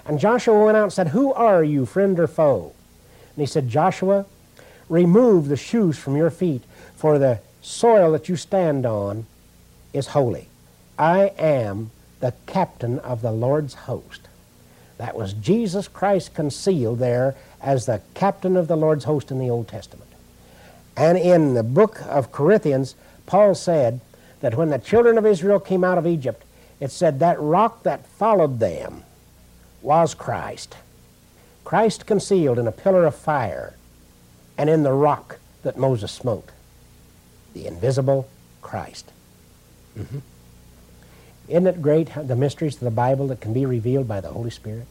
And Joshua went out and said, Who are you, friend or foe? And he said, Joshua, remove the shoes from your feet, for the soil that you stand on is holy. I am the captain of the Lord's host. That was Jesus Christ concealed there as the captain of the Lord's host in the Old Testament. And in the book of Corinthians, Paul said that when the children of Israel came out of Egypt, it said that rock that followed them was Christ. Christ concealed in a pillar of fire and in the rock that Moses smote. The invisible Christ. Mm-hmm. Isn't it great the mysteries of the Bible that can be revealed by the Holy Spirit?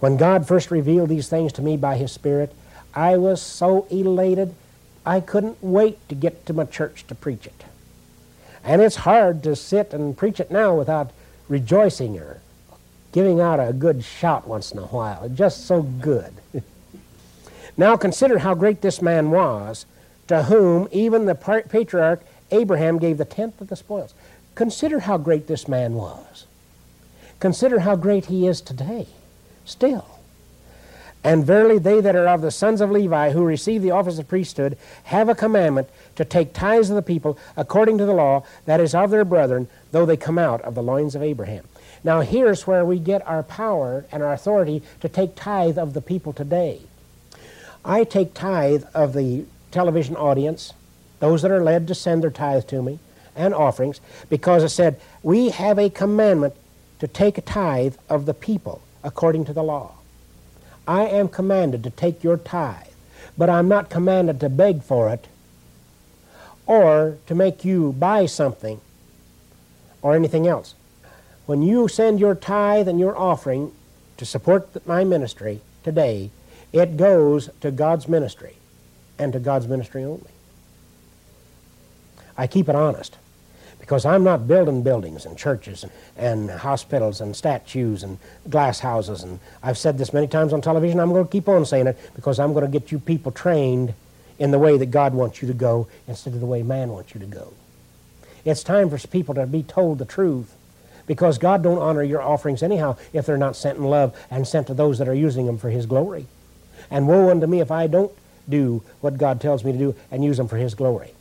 When God first revealed these things to me by His Spirit, I was so elated I couldn't wait to get to my church to preach it. And it's hard to sit and preach it now without rejoicing or giving out a good shout once in a while. It's just so good. Now consider how great this man was, to whom even the patriarch Abraham gave the tenth of the spoils. Consider how great this man was. Consider how great he is today, still. And verily, they that are of the sons of Levi who receive the office of priesthood have a commandment to take tithes of the people according to the law that is of their brethren, though they come out of the loins of Abraham. Now, here's where we get our power and our authority to take tithe of the people today. I take tithe of the television audience, those that are led to send their tithe to me, and offerings, because it said, We have a commandment to take a tithe of the people according to the law. I am commanded to take your tithe, but I'm not commanded to beg for it or to make you buy something or anything else. When you send your tithe and your offering to support my ministry today, it goes to God's ministry and to God's ministry only. I keep it honest because I'm not building buildings and churches and, and, hospitals and statues and glass houses. And I've said this many times on television. I'm going to keep on saying it because I'm going to get you people trained in the way that God wants you to go instead of the way man wants you to go. It's time for people to be told the truth because God don't honor your offerings anyhow if they're not sent in love and sent to those that are using them for His glory. And woe unto me if I don't do what God tells me to do and use them for His glory.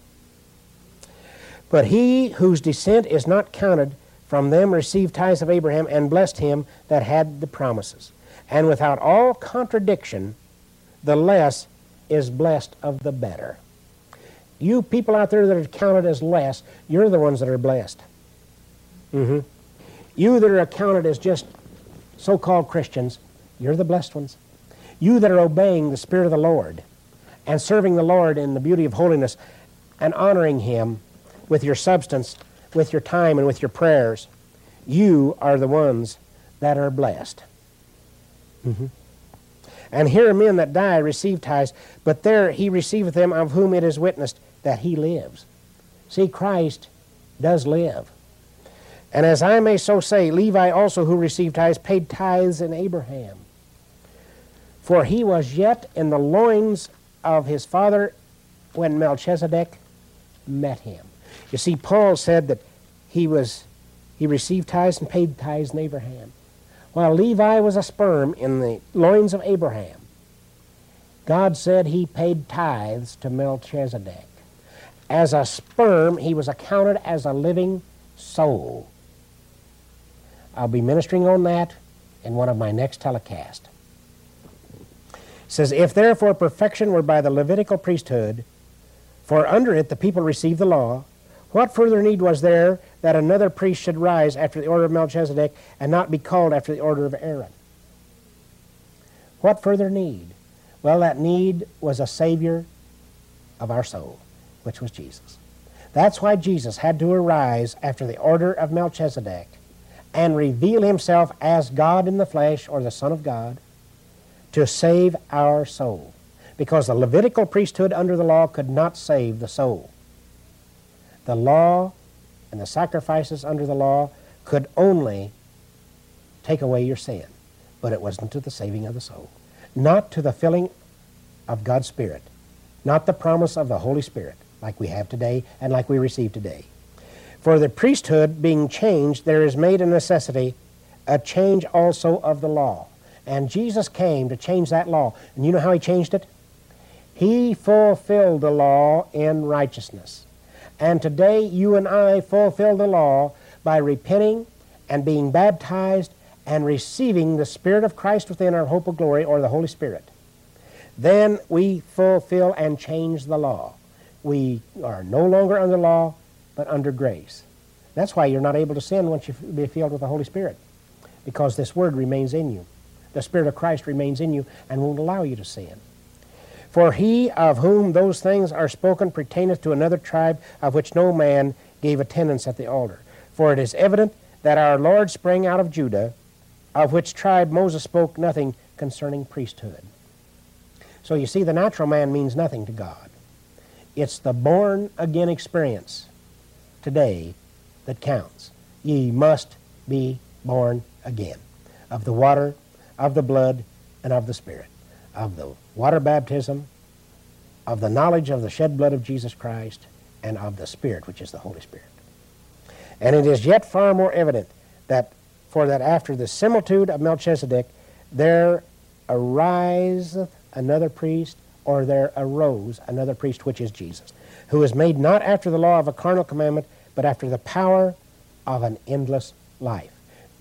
But he whose descent is not counted from them received tithes of Abraham and blessed him that had the promises. And without all contradiction, the less is blessed of the better. You people out there that are counted as less, you're the ones that are blessed. Mm-hmm. You that are accounted as just so called Christians, you're the blessed ones. You that are obeying the Spirit of the Lord and serving the Lord in the beauty of holiness and honoring Him with your substance, with your time, and with your prayers, you are the ones that are blessed. Mm-hmm. And here men that die receive tithes, but there he receiveth them of whom it is witnessed that he lives. See, Christ does live. And as I may so say, Levi also, who received tithes, paid tithes in Abraham. For he was yet in the loins of his father when Melchizedek met him. You see, Paul said that he was he received tithes and paid tithes in Abraham. While Levi was a sperm in the loins of Abraham, God said he paid tithes to Melchizedek. As a sperm, he was accounted as a living soul. I'll be ministering on that in one of my next telecasts. Says, If therefore perfection were by the Levitical priesthood, for under it the people received the law, what further need was there that another priest should rise after the order of Melchizedek and not be called after the order of Aaron? What further need? Well, that need was a Savior of our soul, which was Jesus. That's why Jesus had to arise after the order of Melchizedek and reveal himself as God in the flesh or the Son of God to save our soul. Because the Levitical priesthood under the law could not save the soul. The law and the sacrifices under the law could only take away your sin, but it wasn't to the saving of the soul, not to the filling of God's Spirit, not the promise of the Holy Spirit like we have today and like we receive today. For the priesthood being changed, there is made a necessity, a change also of the law. And Jesus came to change that law. And you know how he changed it? He fulfilled the law in righteousness. And today you and I fulfill the law by repenting and being baptized and receiving the Spirit of Christ within our hope of glory or the Holy Spirit. Then we fulfill and change the law. We are no longer under law, but under grace. That's why you're not able to sin once you be filled with the Holy Spirit, because this Word remains in you. The Spirit of Christ remains in you and won't allow you to sin. For he of whom those things are spoken pertaineth to another tribe, of which no man gave attendance at the altar. For it is evident that our Lord sprang out of Judah, of which tribe Moses spoke nothing concerning priesthood. So you see, the natural man means nothing to God. It's the born again experience today that counts. Ye must be born again of the water, of the blood, and of the Spirit. Of the water baptism, of the knowledge of the shed blood of Jesus Christ, and of the Spirit, which is the Holy Spirit. And it is yet far more evident that for that after the similitude of Melchizedek there ariseth another priest, or there arose another priest, which is Jesus, who is made not after the law of a carnal commandment, but after the power of an endless life.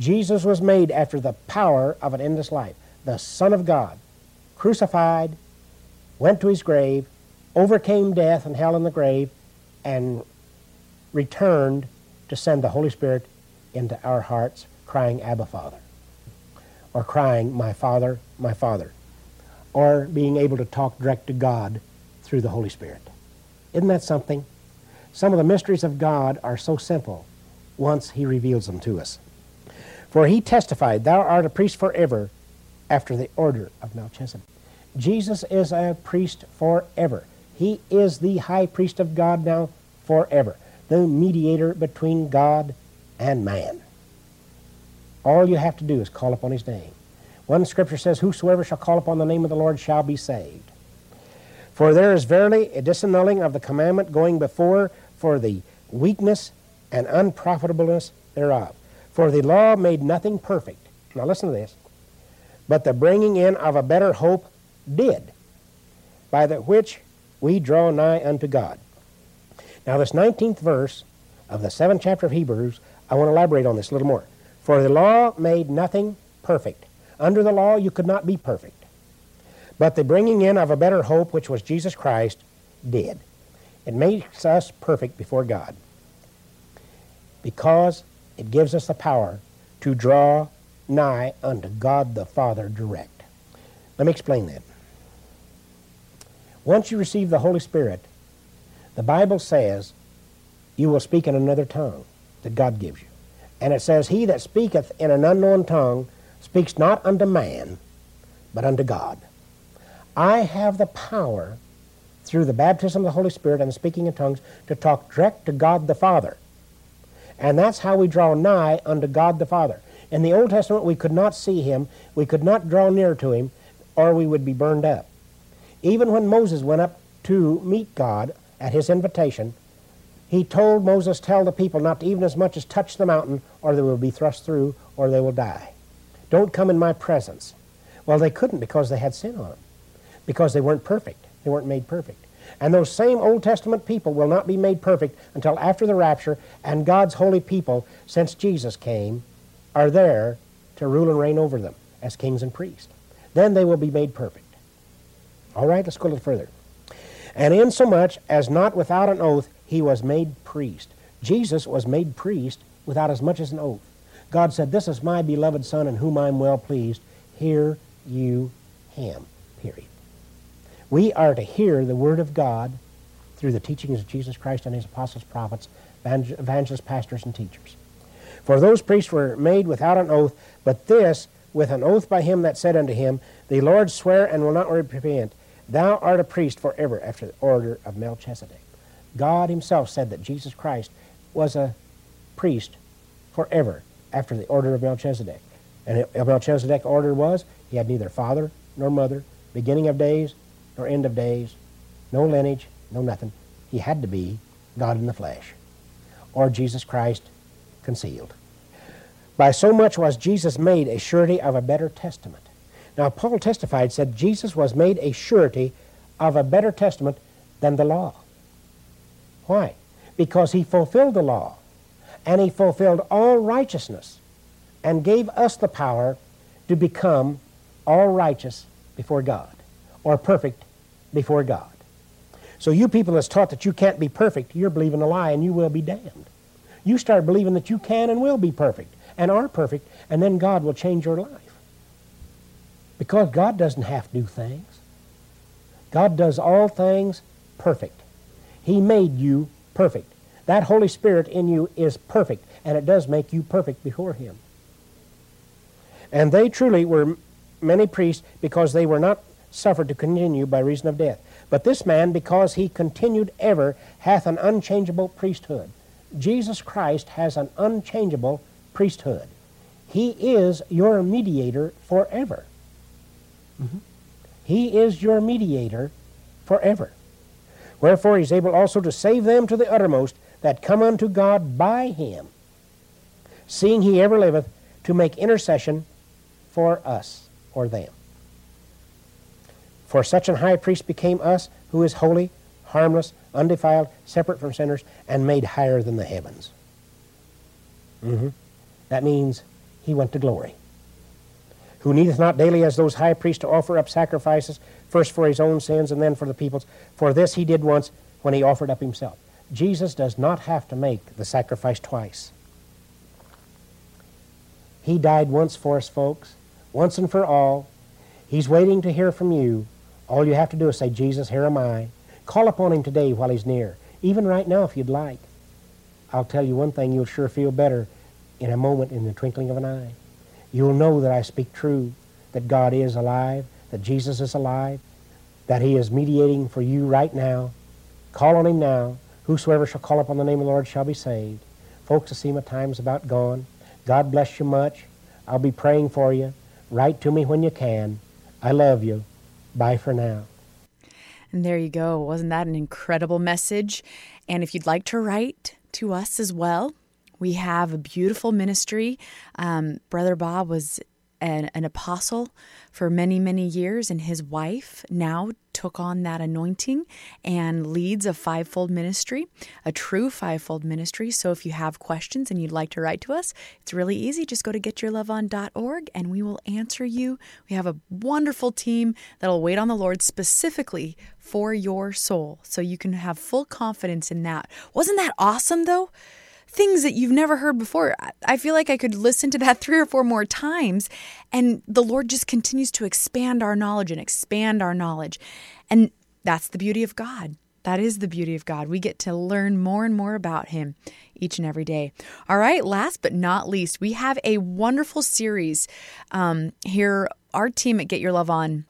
Jesus was made after the power of an endless life. The Son of God, crucified, went to his grave, overcame death and hell in the grave, and returned to send the Holy Spirit into our hearts, crying, Abba, Father, or crying, My Father, my Father, or being able to talk direct to God through the Holy Spirit. Isn't that something? Some of the mysteries of God are so simple once He reveals them to us. For He testified, Thou art a priest forever after the order of Melchizedek. Jesus is a priest forever. He is the high priest of God now forever, the mediator between God and man. All you have to do is call upon His name. One scripture says, Whosoever shall call upon the name of the Lord shall be saved. For there is verily a disannulling of the commandment going before for the weakness and unprofitableness thereof. For the law made nothing perfect. Now listen to this. But the bringing in of a better hope did, by the which we draw nigh unto God. Now, this 19th verse of the 7th chapter of Hebrews, I want to elaborate on this a little more. For the law made nothing perfect. Under the law, you could not be perfect. But the bringing in of a better hope, which was Jesus Christ, did. It makes us perfect before God because it gives us the power to draw nigh unto God the Father direct. Let me explain that. Once you receive the Holy Spirit, the Bible says you will speak in another tongue that God gives you. And it says, He that speaketh in an unknown tongue speaks not unto man, but unto God. I have the power through the baptism of the Holy Spirit and the speaking in tongues to talk direct to God the Father. And that's how we draw nigh unto God the Father. In the Old Testament, we could not see him, we could not draw near to him, or we would be burned up. Even when Moses went up to meet God at his invitation, he told Moses, Tell the people not to even as much as touch the mountain, or they will be thrust through, or they will die. Don't come in my presence. Well, they couldn't because they had sin on them, because they weren't perfect. They weren't made perfect. And those same Old Testament people will not be made perfect until after the rapture, and God's holy people, since Jesus came, are there to rule and reign over them as kings and priests. Then they will be made perfect. All right, let's go a little further. And insomuch as not without an oath he was made priest. Jesus was made priest without as much as an oath. God said, This is my beloved Son in whom I'm well pleased. Hear you him. We are to hear the Word of God through the teachings of Jesus Christ and His apostles, prophets, evangelists, pastors, and teachers. For those priests were made without an oath, but this with an oath by him that said unto him, The Lord swear and will not repent, Thou art a priest forever after the order of Melchizedek. God Himself said that Jesus Christ was a priest forever after the order of Melchizedek. And Melchizedek's order was he had neither father nor mother, beginning of days nor end of days, no lineage, no nothing. He had to be God in the flesh, or Jesus Christ concealed. By so much was Jesus made a surety of a better testament. Now, Paul testified, said Jesus was made a surety of a better testament than the law. Why? Because he fulfilled the law, and he fulfilled all righteousness, and gave us the power to become all righteous before God, or perfect before God. So you people that's taught that you can't be perfect, you're believing a lie and you will be damned. You start believing that you can and will be perfect and are perfect, and then God will change your life. Because God doesn't have to do things. God does all things perfect. He made you perfect. That Holy Spirit in you is perfect, and it does make you perfect before Him. And they truly were many priests because they were not suffered to continue by reason of death. But this man, because he continued ever, hath an unchangeable priesthood. Jesus Christ has an unchangeable priesthood. He is your mediator forever. Mm-hmm. He is your mediator forever. Wherefore he is able also to save them to the uttermost that come unto God by him, seeing he ever liveth to make intercession for us or them. For such an high priest became us, who is holy, harmless, undefiled, separate from sinners, and made higher than the heavens. Mm-hmm. That means he went to glory. Who needeth not daily as those high priests to offer up sacrifices, first for his own sins and then for the people's. For this he did once when he offered up himself. Jesus does not have to make the sacrifice twice. He died once for us, folks, once and for all. He's waiting to hear from you. All you have to do is say, Jesus, here am I. Call upon him today while he's near, even right now if you'd like. I'll tell you one thing, you'll sure feel better in a moment, in the twinkling of an eye. You'll know that I speak true, that God is alive, that Jesus is alive, that he is mediating for you right now. Call on him now. Whosoever shall call upon the name of the Lord shall be saved. Folks, I see my time's about gone. God bless you much. I'll be praying for you. Write to me when you can. I love you. Bye for now. And there you go. Wasn't that an incredible message? And if you'd like to write to us as well, we have a beautiful ministry. Um, Brother Bob was an, an apostle for many, many years, and his wife now took on that anointing and leads a fivefold ministry, a true fivefold ministry. So if you have questions and you'd like to write to us, it's really easy. Just go to getyourloveon.org and we will answer you. We have a wonderful team that'll wait on the Lord specifically for your soul. So you can have full confidence in that. Wasn't that awesome though? Things that you've never heard before. I feel like I could listen to that three or four more times, and the Lord just continues to expand our knowledge and expand our knowledge. And that's the beauty of God. That is the beauty of God. We get to learn more and more about Him each and every day. All right, last but not least, we have a wonderful series um, here. Our team at Get Your Love On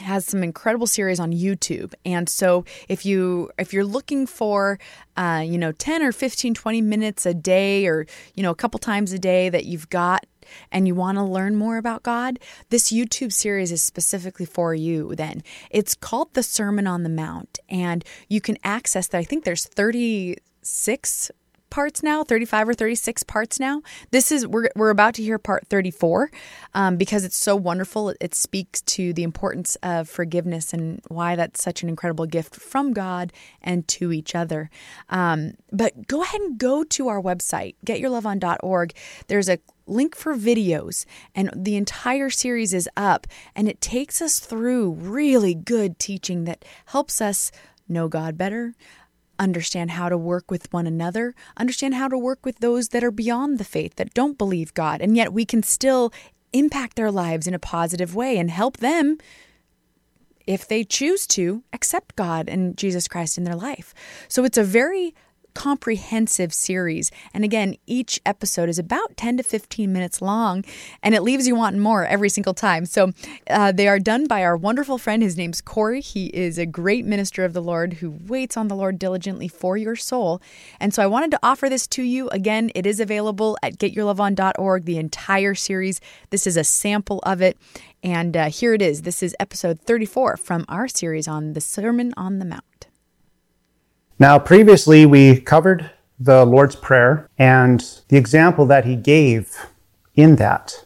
has some incredible series on YouTube. And so if you if you're looking for uh, you know 10 or 15 20 minutes a day or you know a couple times a day that you've got and you want to learn more about God, this YouTube series is specifically for you then. It's called The Sermon on the Mount and you can access that. I think there's 36 parts now 35 or 36 parts now. This is we're, we're about to hear part 34 um, because it's so wonderful. It, it, speaks to the importance of forgiveness and why that's such an incredible gift from god and to each other. Um, but go ahead and go to our website getyourloveon.org there's a link for videos and the entire series is up and it takes us through really good teaching that helps us know god better understand how to work with one another, understand how to work with those that are beyond the faith, that don't believe God, and yet we can still impact their lives in a positive way and help them if they choose to accept God and Jesus Christ in their life. So it's a very comprehensive series. And again, each episode is about 10 to 15 minutes long, and it leaves you wanting more every single time. So uh, they are done by our wonderful friend. His name's Corey. He is a great minister of the Lord who waits on the Lord diligently for your soul. And so I wanted to offer this to you. Again, it is available at getyourloveon.org, the entire series. This is a sample of it. And uh, here it is. This is episode 34 from our series on the Sermon on the Mount. Now, previously we covered the Lord's Prayer and the example that he gave in that.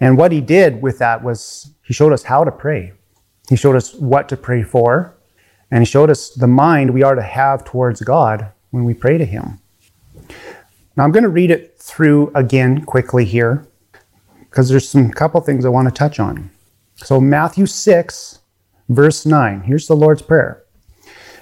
And what he did with that was he showed us how to pray. He showed us what to pray for, and he showed us the mind we are to have towards God when we pray to him. Now, I'm going to read it through again quickly here because there's some couple things I want to touch on. So, Matthew 6, verse 9. Here's the Lord's Prayer.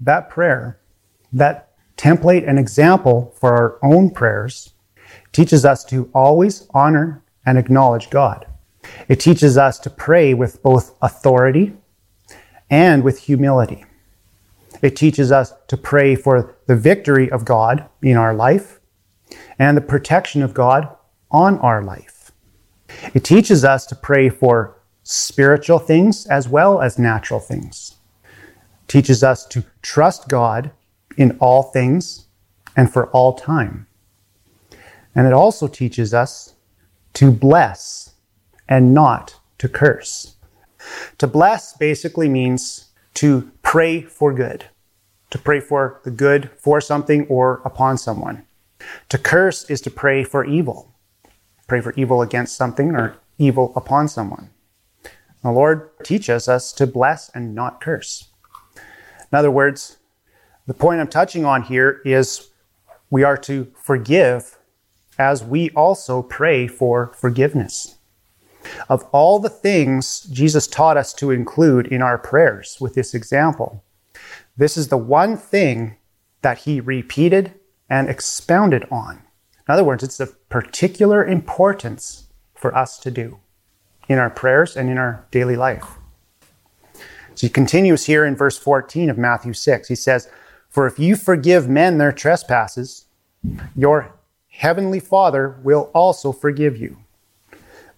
that prayer, that template and example for our own prayers, teaches us to always honor and acknowledge God. It teaches us to pray with both authority and with humility. It teaches us to pray for the victory of God in our life and the protection of God on our life. It teaches us to pray for spiritual things as well as natural things. Teaches us to trust God in all things and for all time. And it also teaches us to bless and not to curse. To bless basically means to pray for good, to pray for the good for something or upon someone. To curse is to pray for evil, pray for evil against something or evil upon someone. The Lord teaches us to bless and not curse. In other words, the point I'm touching on here is we are to forgive as we also pray for forgiveness. Of all the things Jesus taught us to include in our prayers with this example, this is the one thing that he repeated and expounded on. In other words, it's of particular importance for us to do in our prayers and in our daily life. So he continues here in verse 14 of Matthew 6. He says, For if you forgive men their trespasses, your heavenly Father will also forgive you.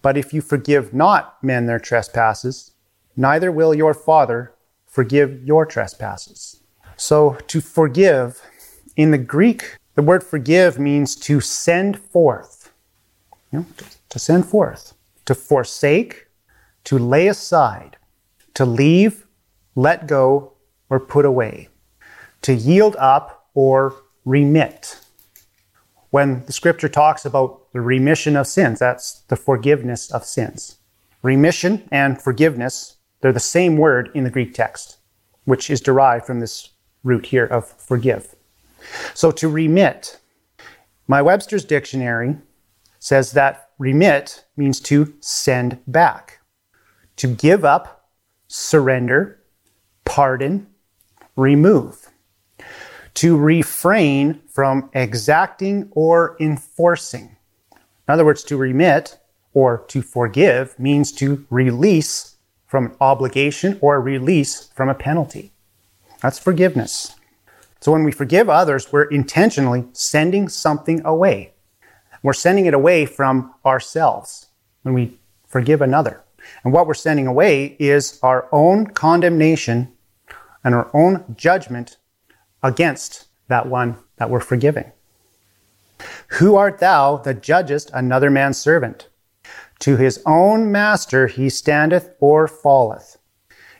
But if you forgive not men their trespasses, neither will your Father forgive your trespasses. So to forgive, in the Greek, the word forgive means to send forth. You know, to send forth, to forsake, to lay aside, to leave, let go, or put away, to yield up or remit when the scripture talks about the remission of sins, that's the forgiveness of sins. Remission and forgiveness, they're the same word in the Greek text, which is derived from this root here of forgive. So to remit, my Webster's dictionary says that remit means to send back, to give up, surrender, pardon, remove to refrain from exacting or enforcing. In other words, to remit or to forgive means to release from an obligation or release from a penalty. That's forgiveness. So when we forgive others, we're intentionally sending something away. We're sending it away from ourselves when we forgive another. And what we're sending away is our own condemnation and our own judgment against that one that we're forgiving. Who art thou that judgest another man's servant? To his own master he standeth or falleth.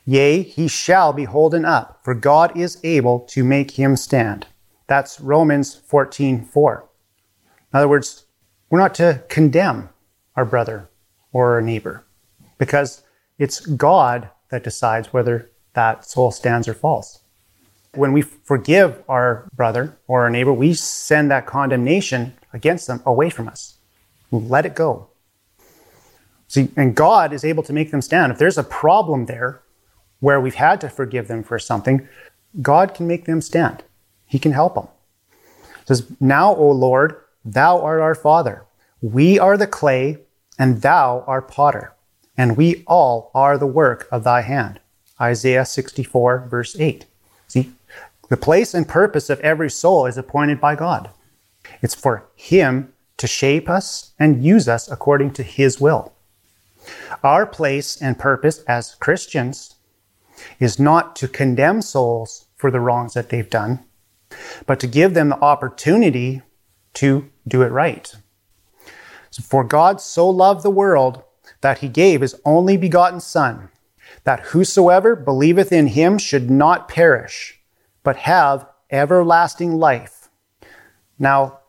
Yea, he shall be holden up, for God is able to make him stand. That's Romans 14 4. In other words, we're not to condemn our brother or our neighbor because it's God that decides whether that soul stands or falls. When we forgive our brother or our neighbor, we send that condemnation against them away from us. Let it go. See, and God is able to make them stand. If there's a problem there where we've had to forgive them for something, God can make them stand. He can help them. It says, Now, O Lord, thou art our Father. We are the clay, and thou art potter, and we all are the work of thy hand. Isaiah 64, verse 8. See, the place and purpose of every soul is appointed by God. It's for Him to shape us and use us according to His will. Our place and purpose as Christians is not to condemn souls for the wrongs that they've done, but to give them the opportunity to do it right. So for God so loved the world that he gave his only begotten Son, that whosoever believeth in him should not perish, but have everlasting life. Now,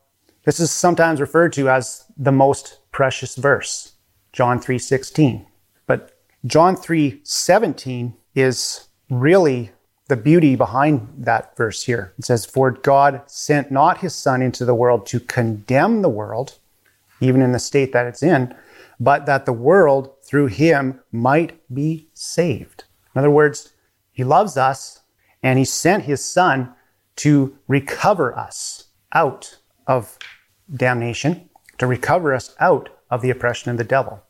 this is sometimes referred to as the most precious verse John 3:16. But John 3:17 is really the beauty behind that verse here. It says, For God sent not his Son into the world to condemn the world, even in the state that it's in, but that the world through him might be saved. In other words, he loves us and he sent his Son to recover us out of damnation, to recover us out of the oppression of the devil,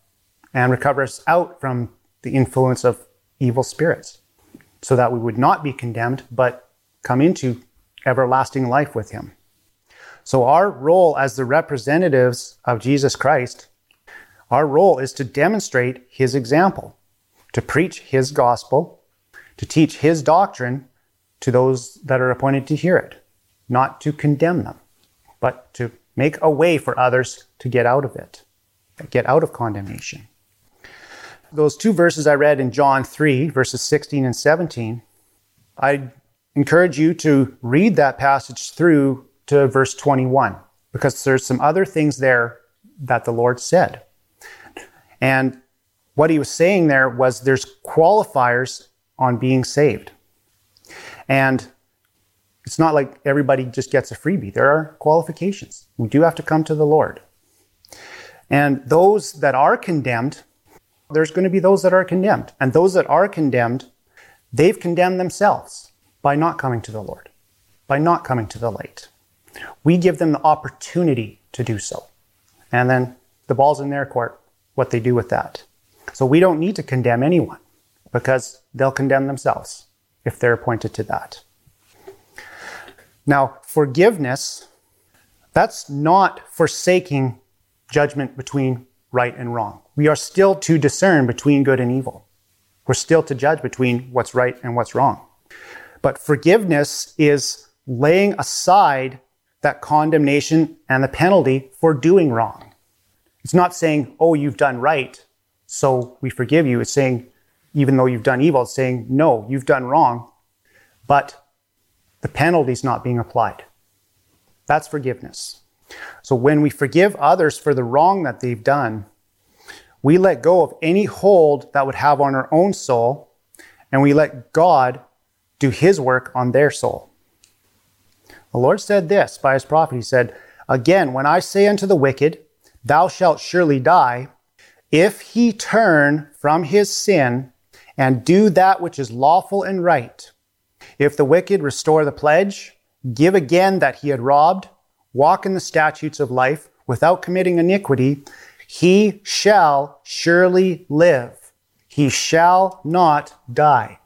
and recover us out from the influence of evil spirits so that we would not be condemned, but come into everlasting life with him. So, our role as the representatives of Jesus Christ, our role is to demonstrate his example, to preach his gospel, to teach his doctrine to those that are appointed to hear it, not to condemn them, but to make a way for others to get out of it, get out of condemnation those two verses I read in John 3, verses 16 and 17, I encourage you to read that passage through to verse 21 because there's some other things there that the Lord said. And what he was saying there was there's qualifiers on being saved. And it's not like everybody just gets a freebie. There are qualifications. We do have to come to the Lord. And those that are condemned, there's going to be those that are condemned. And those that are condemned, they've condemned themselves by not coming to the Lord, by not coming to the light. We give them the opportunity to do so. And then the ball's in their court, what they do with that. So we don't need to condemn anyone because they'll condemn themselves if they're appointed to that. Now, forgiveness, that's not forsaking judgment between right and wrong. We are still to discern between good and evil. We're still to judge between what's right and what's wrong. But forgiveness is laying aside that condemnation and the penalty for doing wrong. It's not saying, oh, you've done right, so we forgive you. It's saying, even though you've done evil, it's saying, no, you've done wrong, but the penalty's not being applied. That's forgiveness. So when we forgive others for the wrong that they've done, we let go of any hold that would have on our own soul, and we let God do his work on their soul. The Lord said this by his prophet. He said, Again, when I say unto the wicked, Thou shalt surely die, if he turn from his sin and do that which is lawful and right, if the wicked restore the pledge, give again that he had robbed, walk in the statutes of life without committing iniquity, he shall surely live. He shall not die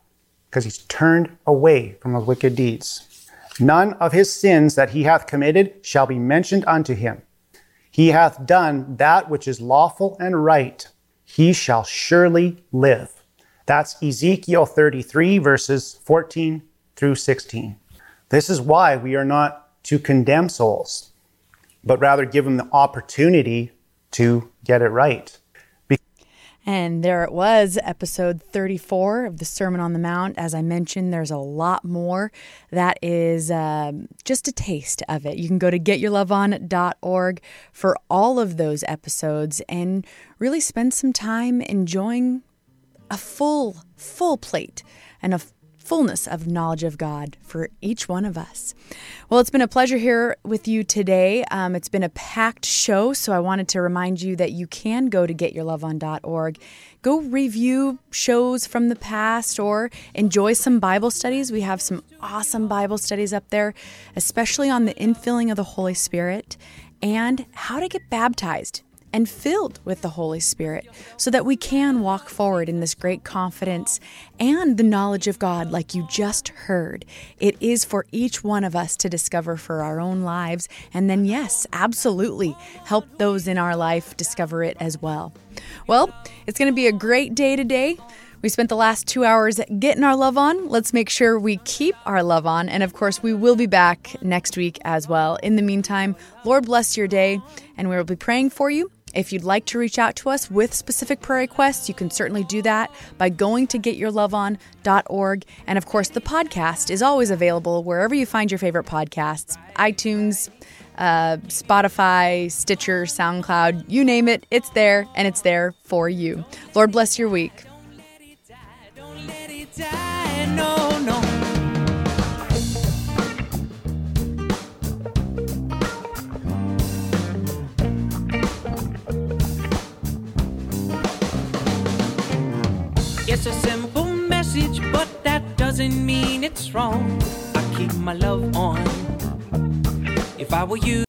because he's turned away from his wicked deeds. None of his sins that he hath committed shall be mentioned unto him. He hath done that which is lawful and right. He shall surely live. That's Ezekiel 33, verses 14 through 16. This is why we are not to condemn souls, but rather give them the opportunity to get it right. And there it was, episode 34 of the Sermon on the Mount. As I mentioned, there's a lot more. That is um, just a taste of it. You can go to getyourloveon.org for all of those episodes and really spend some time enjoying a full, full plate and a fullness of knowledge of God for each one of us. Well, it's been a pleasure here with you today. Um, it's been a packed show, so I wanted to remind you that you can go to getyourloveon.org, go review shows from the past, or enjoy some Bible studies. We have some awesome Bible studies up there, especially on the infilling of the Holy Spirit and how to get baptized and filled with the Holy Spirit so that we can walk forward in this great confidence and the knowledge of God, like you just heard. It is for each one of us to discover for our own lives, and then, yes, absolutely help those in our life discover it as well. Well, it's going to be a great day today. We spent the last two hours getting our love on. Let's make sure we keep our love on. And of course, we will be back next week as well. In the meantime, Lord bless your day, and we will be praying for you If you'd like to reach out to us with specific prayer requests, you can certainly do that by going to getyourloveon.org. And of course, the podcast is always available wherever you find your favorite podcasts iTunes, uh, Spotify, Stitcher, SoundCloud, you name it, it's there and it's there for you. Lord bless your week. Message, but that doesn't mean it's wrong. I keep my love on. If I were you,